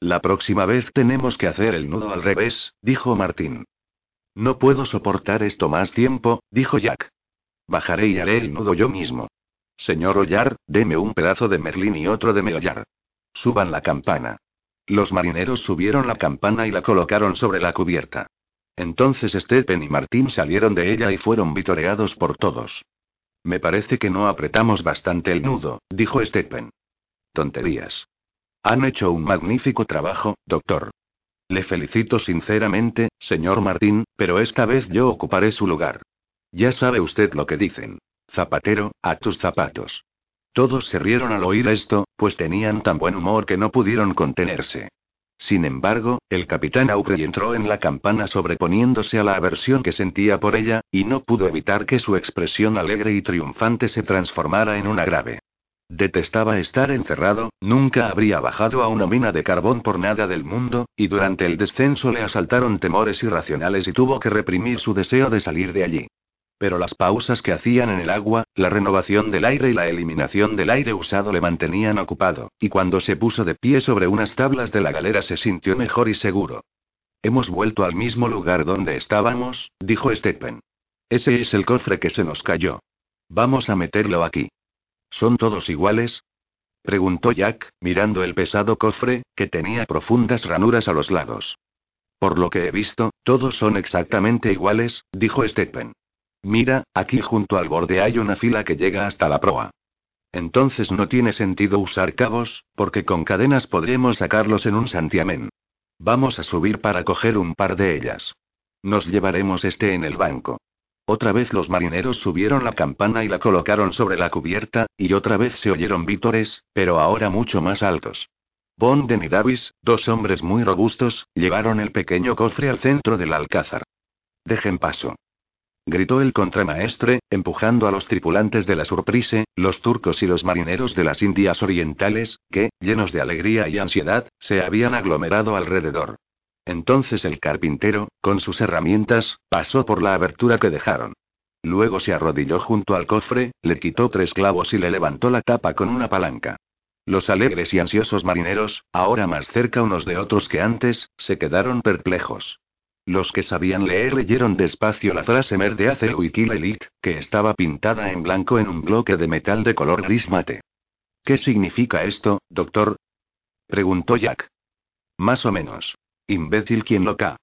La próxima vez tenemos que hacer el nudo al revés, dijo Martín. No puedo soportar esto más tiempo, dijo Jack. Bajaré y haré el nudo yo mismo. Señor Ollar, deme un pedazo de merlín y otro de meollar. Suban la campana. Los marineros subieron la campana y la colocaron sobre la cubierta. Entonces Stephen y Martín salieron de ella y fueron vitoreados por todos. Me parece que no apretamos bastante el nudo, dijo Stephen. Tonterías. Han hecho un magnífico trabajo, doctor. Le felicito sinceramente, señor Martín, pero esta vez yo ocuparé su lugar. Ya sabe usted lo que dicen. Zapatero, a tus zapatos. Todos se rieron al oír esto, pues tenían tan buen humor que no pudieron contenerse. Sin embargo, el capitán Aubrey entró en la campana sobreponiéndose a la aversión que sentía por ella, y no pudo evitar que su expresión alegre y triunfante se transformara en una grave. Detestaba estar encerrado, nunca habría bajado a una mina de carbón por nada del mundo, y durante el descenso le asaltaron temores irracionales y tuvo que reprimir su deseo de salir de allí. Pero las pausas que hacían en el agua, la renovación del aire y la eliminación del aire usado le mantenían ocupado, y cuando se puso de pie sobre unas tablas de la galera se sintió mejor y seguro. Hemos vuelto al mismo lugar donde estábamos, dijo Stephen. Ese es el cofre que se nos cayó. Vamos a meterlo aquí. ¿Son todos iguales? preguntó Jack, mirando el pesado cofre, que tenía profundas ranuras a los lados. Por lo que he visto, todos son exactamente iguales, dijo Stephen. Mira, aquí junto al borde hay una fila que llega hasta la proa. Entonces no tiene sentido usar cabos, porque con cadenas podremos sacarlos en un santiamén. Vamos a subir para coger un par de ellas. Nos llevaremos este en el banco. Otra vez los marineros subieron la campana y la colocaron sobre la cubierta, y otra vez se oyeron vítores, pero ahora mucho más altos. Bonden y Davis, dos hombres muy robustos, llevaron el pequeño cofre al centro del alcázar. Dejen paso gritó el contramaestre, empujando a los tripulantes de la Surprise, los turcos y los marineros de las Indias Orientales, que, llenos de alegría y ansiedad, se habían aglomerado alrededor. Entonces el carpintero, con sus herramientas, pasó por la abertura que dejaron. Luego se arrodilló junto al cofre, le quitó tres clavos y le levantó la tapa con una palanca. Los alegres y ansiosos marineros, ahora más cerca unos de otros que antes, se quedaron perplejos. Los que sabían leer leyeron despacio la frase Merde hace Wikila Elite, que estaba pintada en blanco en un bloque de metal de color gris mate. ¿Qué significa esto, doctor? preguntó Jack. Más o menos. Imbécil quien lo ca.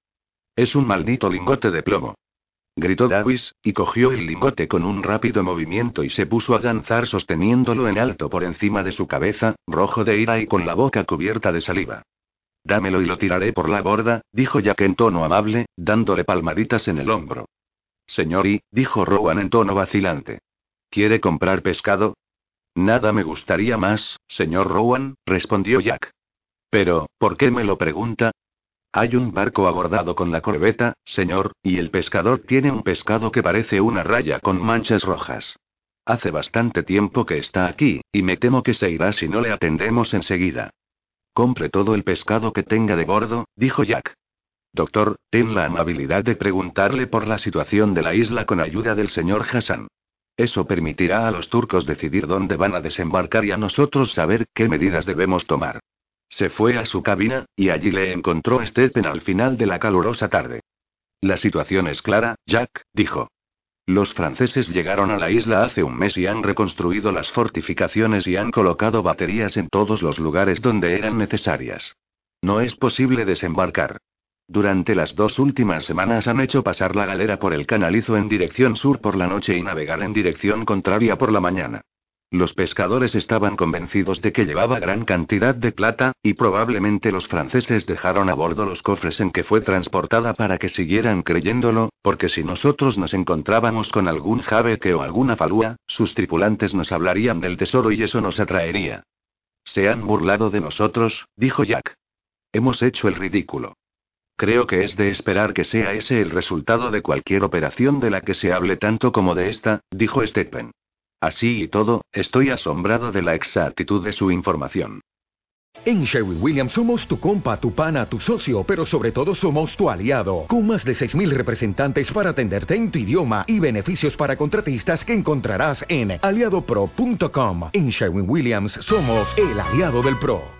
Es un maldito lingote de plomo. Gritó Davis, y cogió el lingote con un rápido movimiento y se puso a danzar sosteniéndolo en alto por encima de su cabeza, rojo de ira y con la boca cubierta de saliva. Dámelo y lo tiraré por la borda, dijo Jack en tono amable, dándole palmaditas en el hombro. Señor y, dijo Rowan en tono vacilante. ¿Quiere comprar pescado? Nada me gustaría más, señor Rowan, respondió Jack. Pero, ¿por qué me lo pregunta? Hay un barco abordado con la corbeta, señor, y el pescador tiene un pescado que parece una raya con manchas rojas. Hace bastante tiempo que está aquí, y me temo que se irá si no le atendemos enseguida. Compre todo el pescado que tenga de bordo, dijo Jack. Doctor, ten la amabilidad de preguntarle por la situación de la isla con ayuda del señor Hassan. Eso permitirá a los turcos decidir dónde van a desembarcar y a nosotros saber qué medidas debemos tomar. Se fue a su cabina, y allí le encontró Stephen al final de la calurosa tarde. La situación es clara, Jack, dijo. Los franceses llegaron a la isla hace un mes y han reconstruido las fortificaciones y han colocado baterías en todos los lugares donde eran necesarias. No es posible desembarcar. Durante las dos últimas semanas han hecho pasar la galera por el canalizo en dirección sur por la noche y navegar en dirección contraria por la mañana. Los pescadores estaban convencidos de que llevaba gran cantidad de plata, y probablemente los franceses dejaron a bordo los cofres en que fue transportada para que siguieran creyéndolo, porque si nosotros nos encontrábamos con algún jabeque o alguna falúa, sus tripulantes nos hablarían del tesoro y eso nos atraería. Se han burlado de nosotros, dijo Jack. Hemos hecho el ridículo. Creo que es de esperar que sea ese el resultado de cualquier operación de la que se hable tanto como de esta, dijo Stephen. Así y todo, estoy asombrado de la exactitud de su información. En Sherwin Williams somos tu compa, tu pana, tu socio, pero sobre todo somos tu aliado, con más de 6.000 representantes para atenderte en tu idioma y beneficios para contratistas que encontrarás en aliadopro.com. En Sherwin Williams somos el aliado del PRO.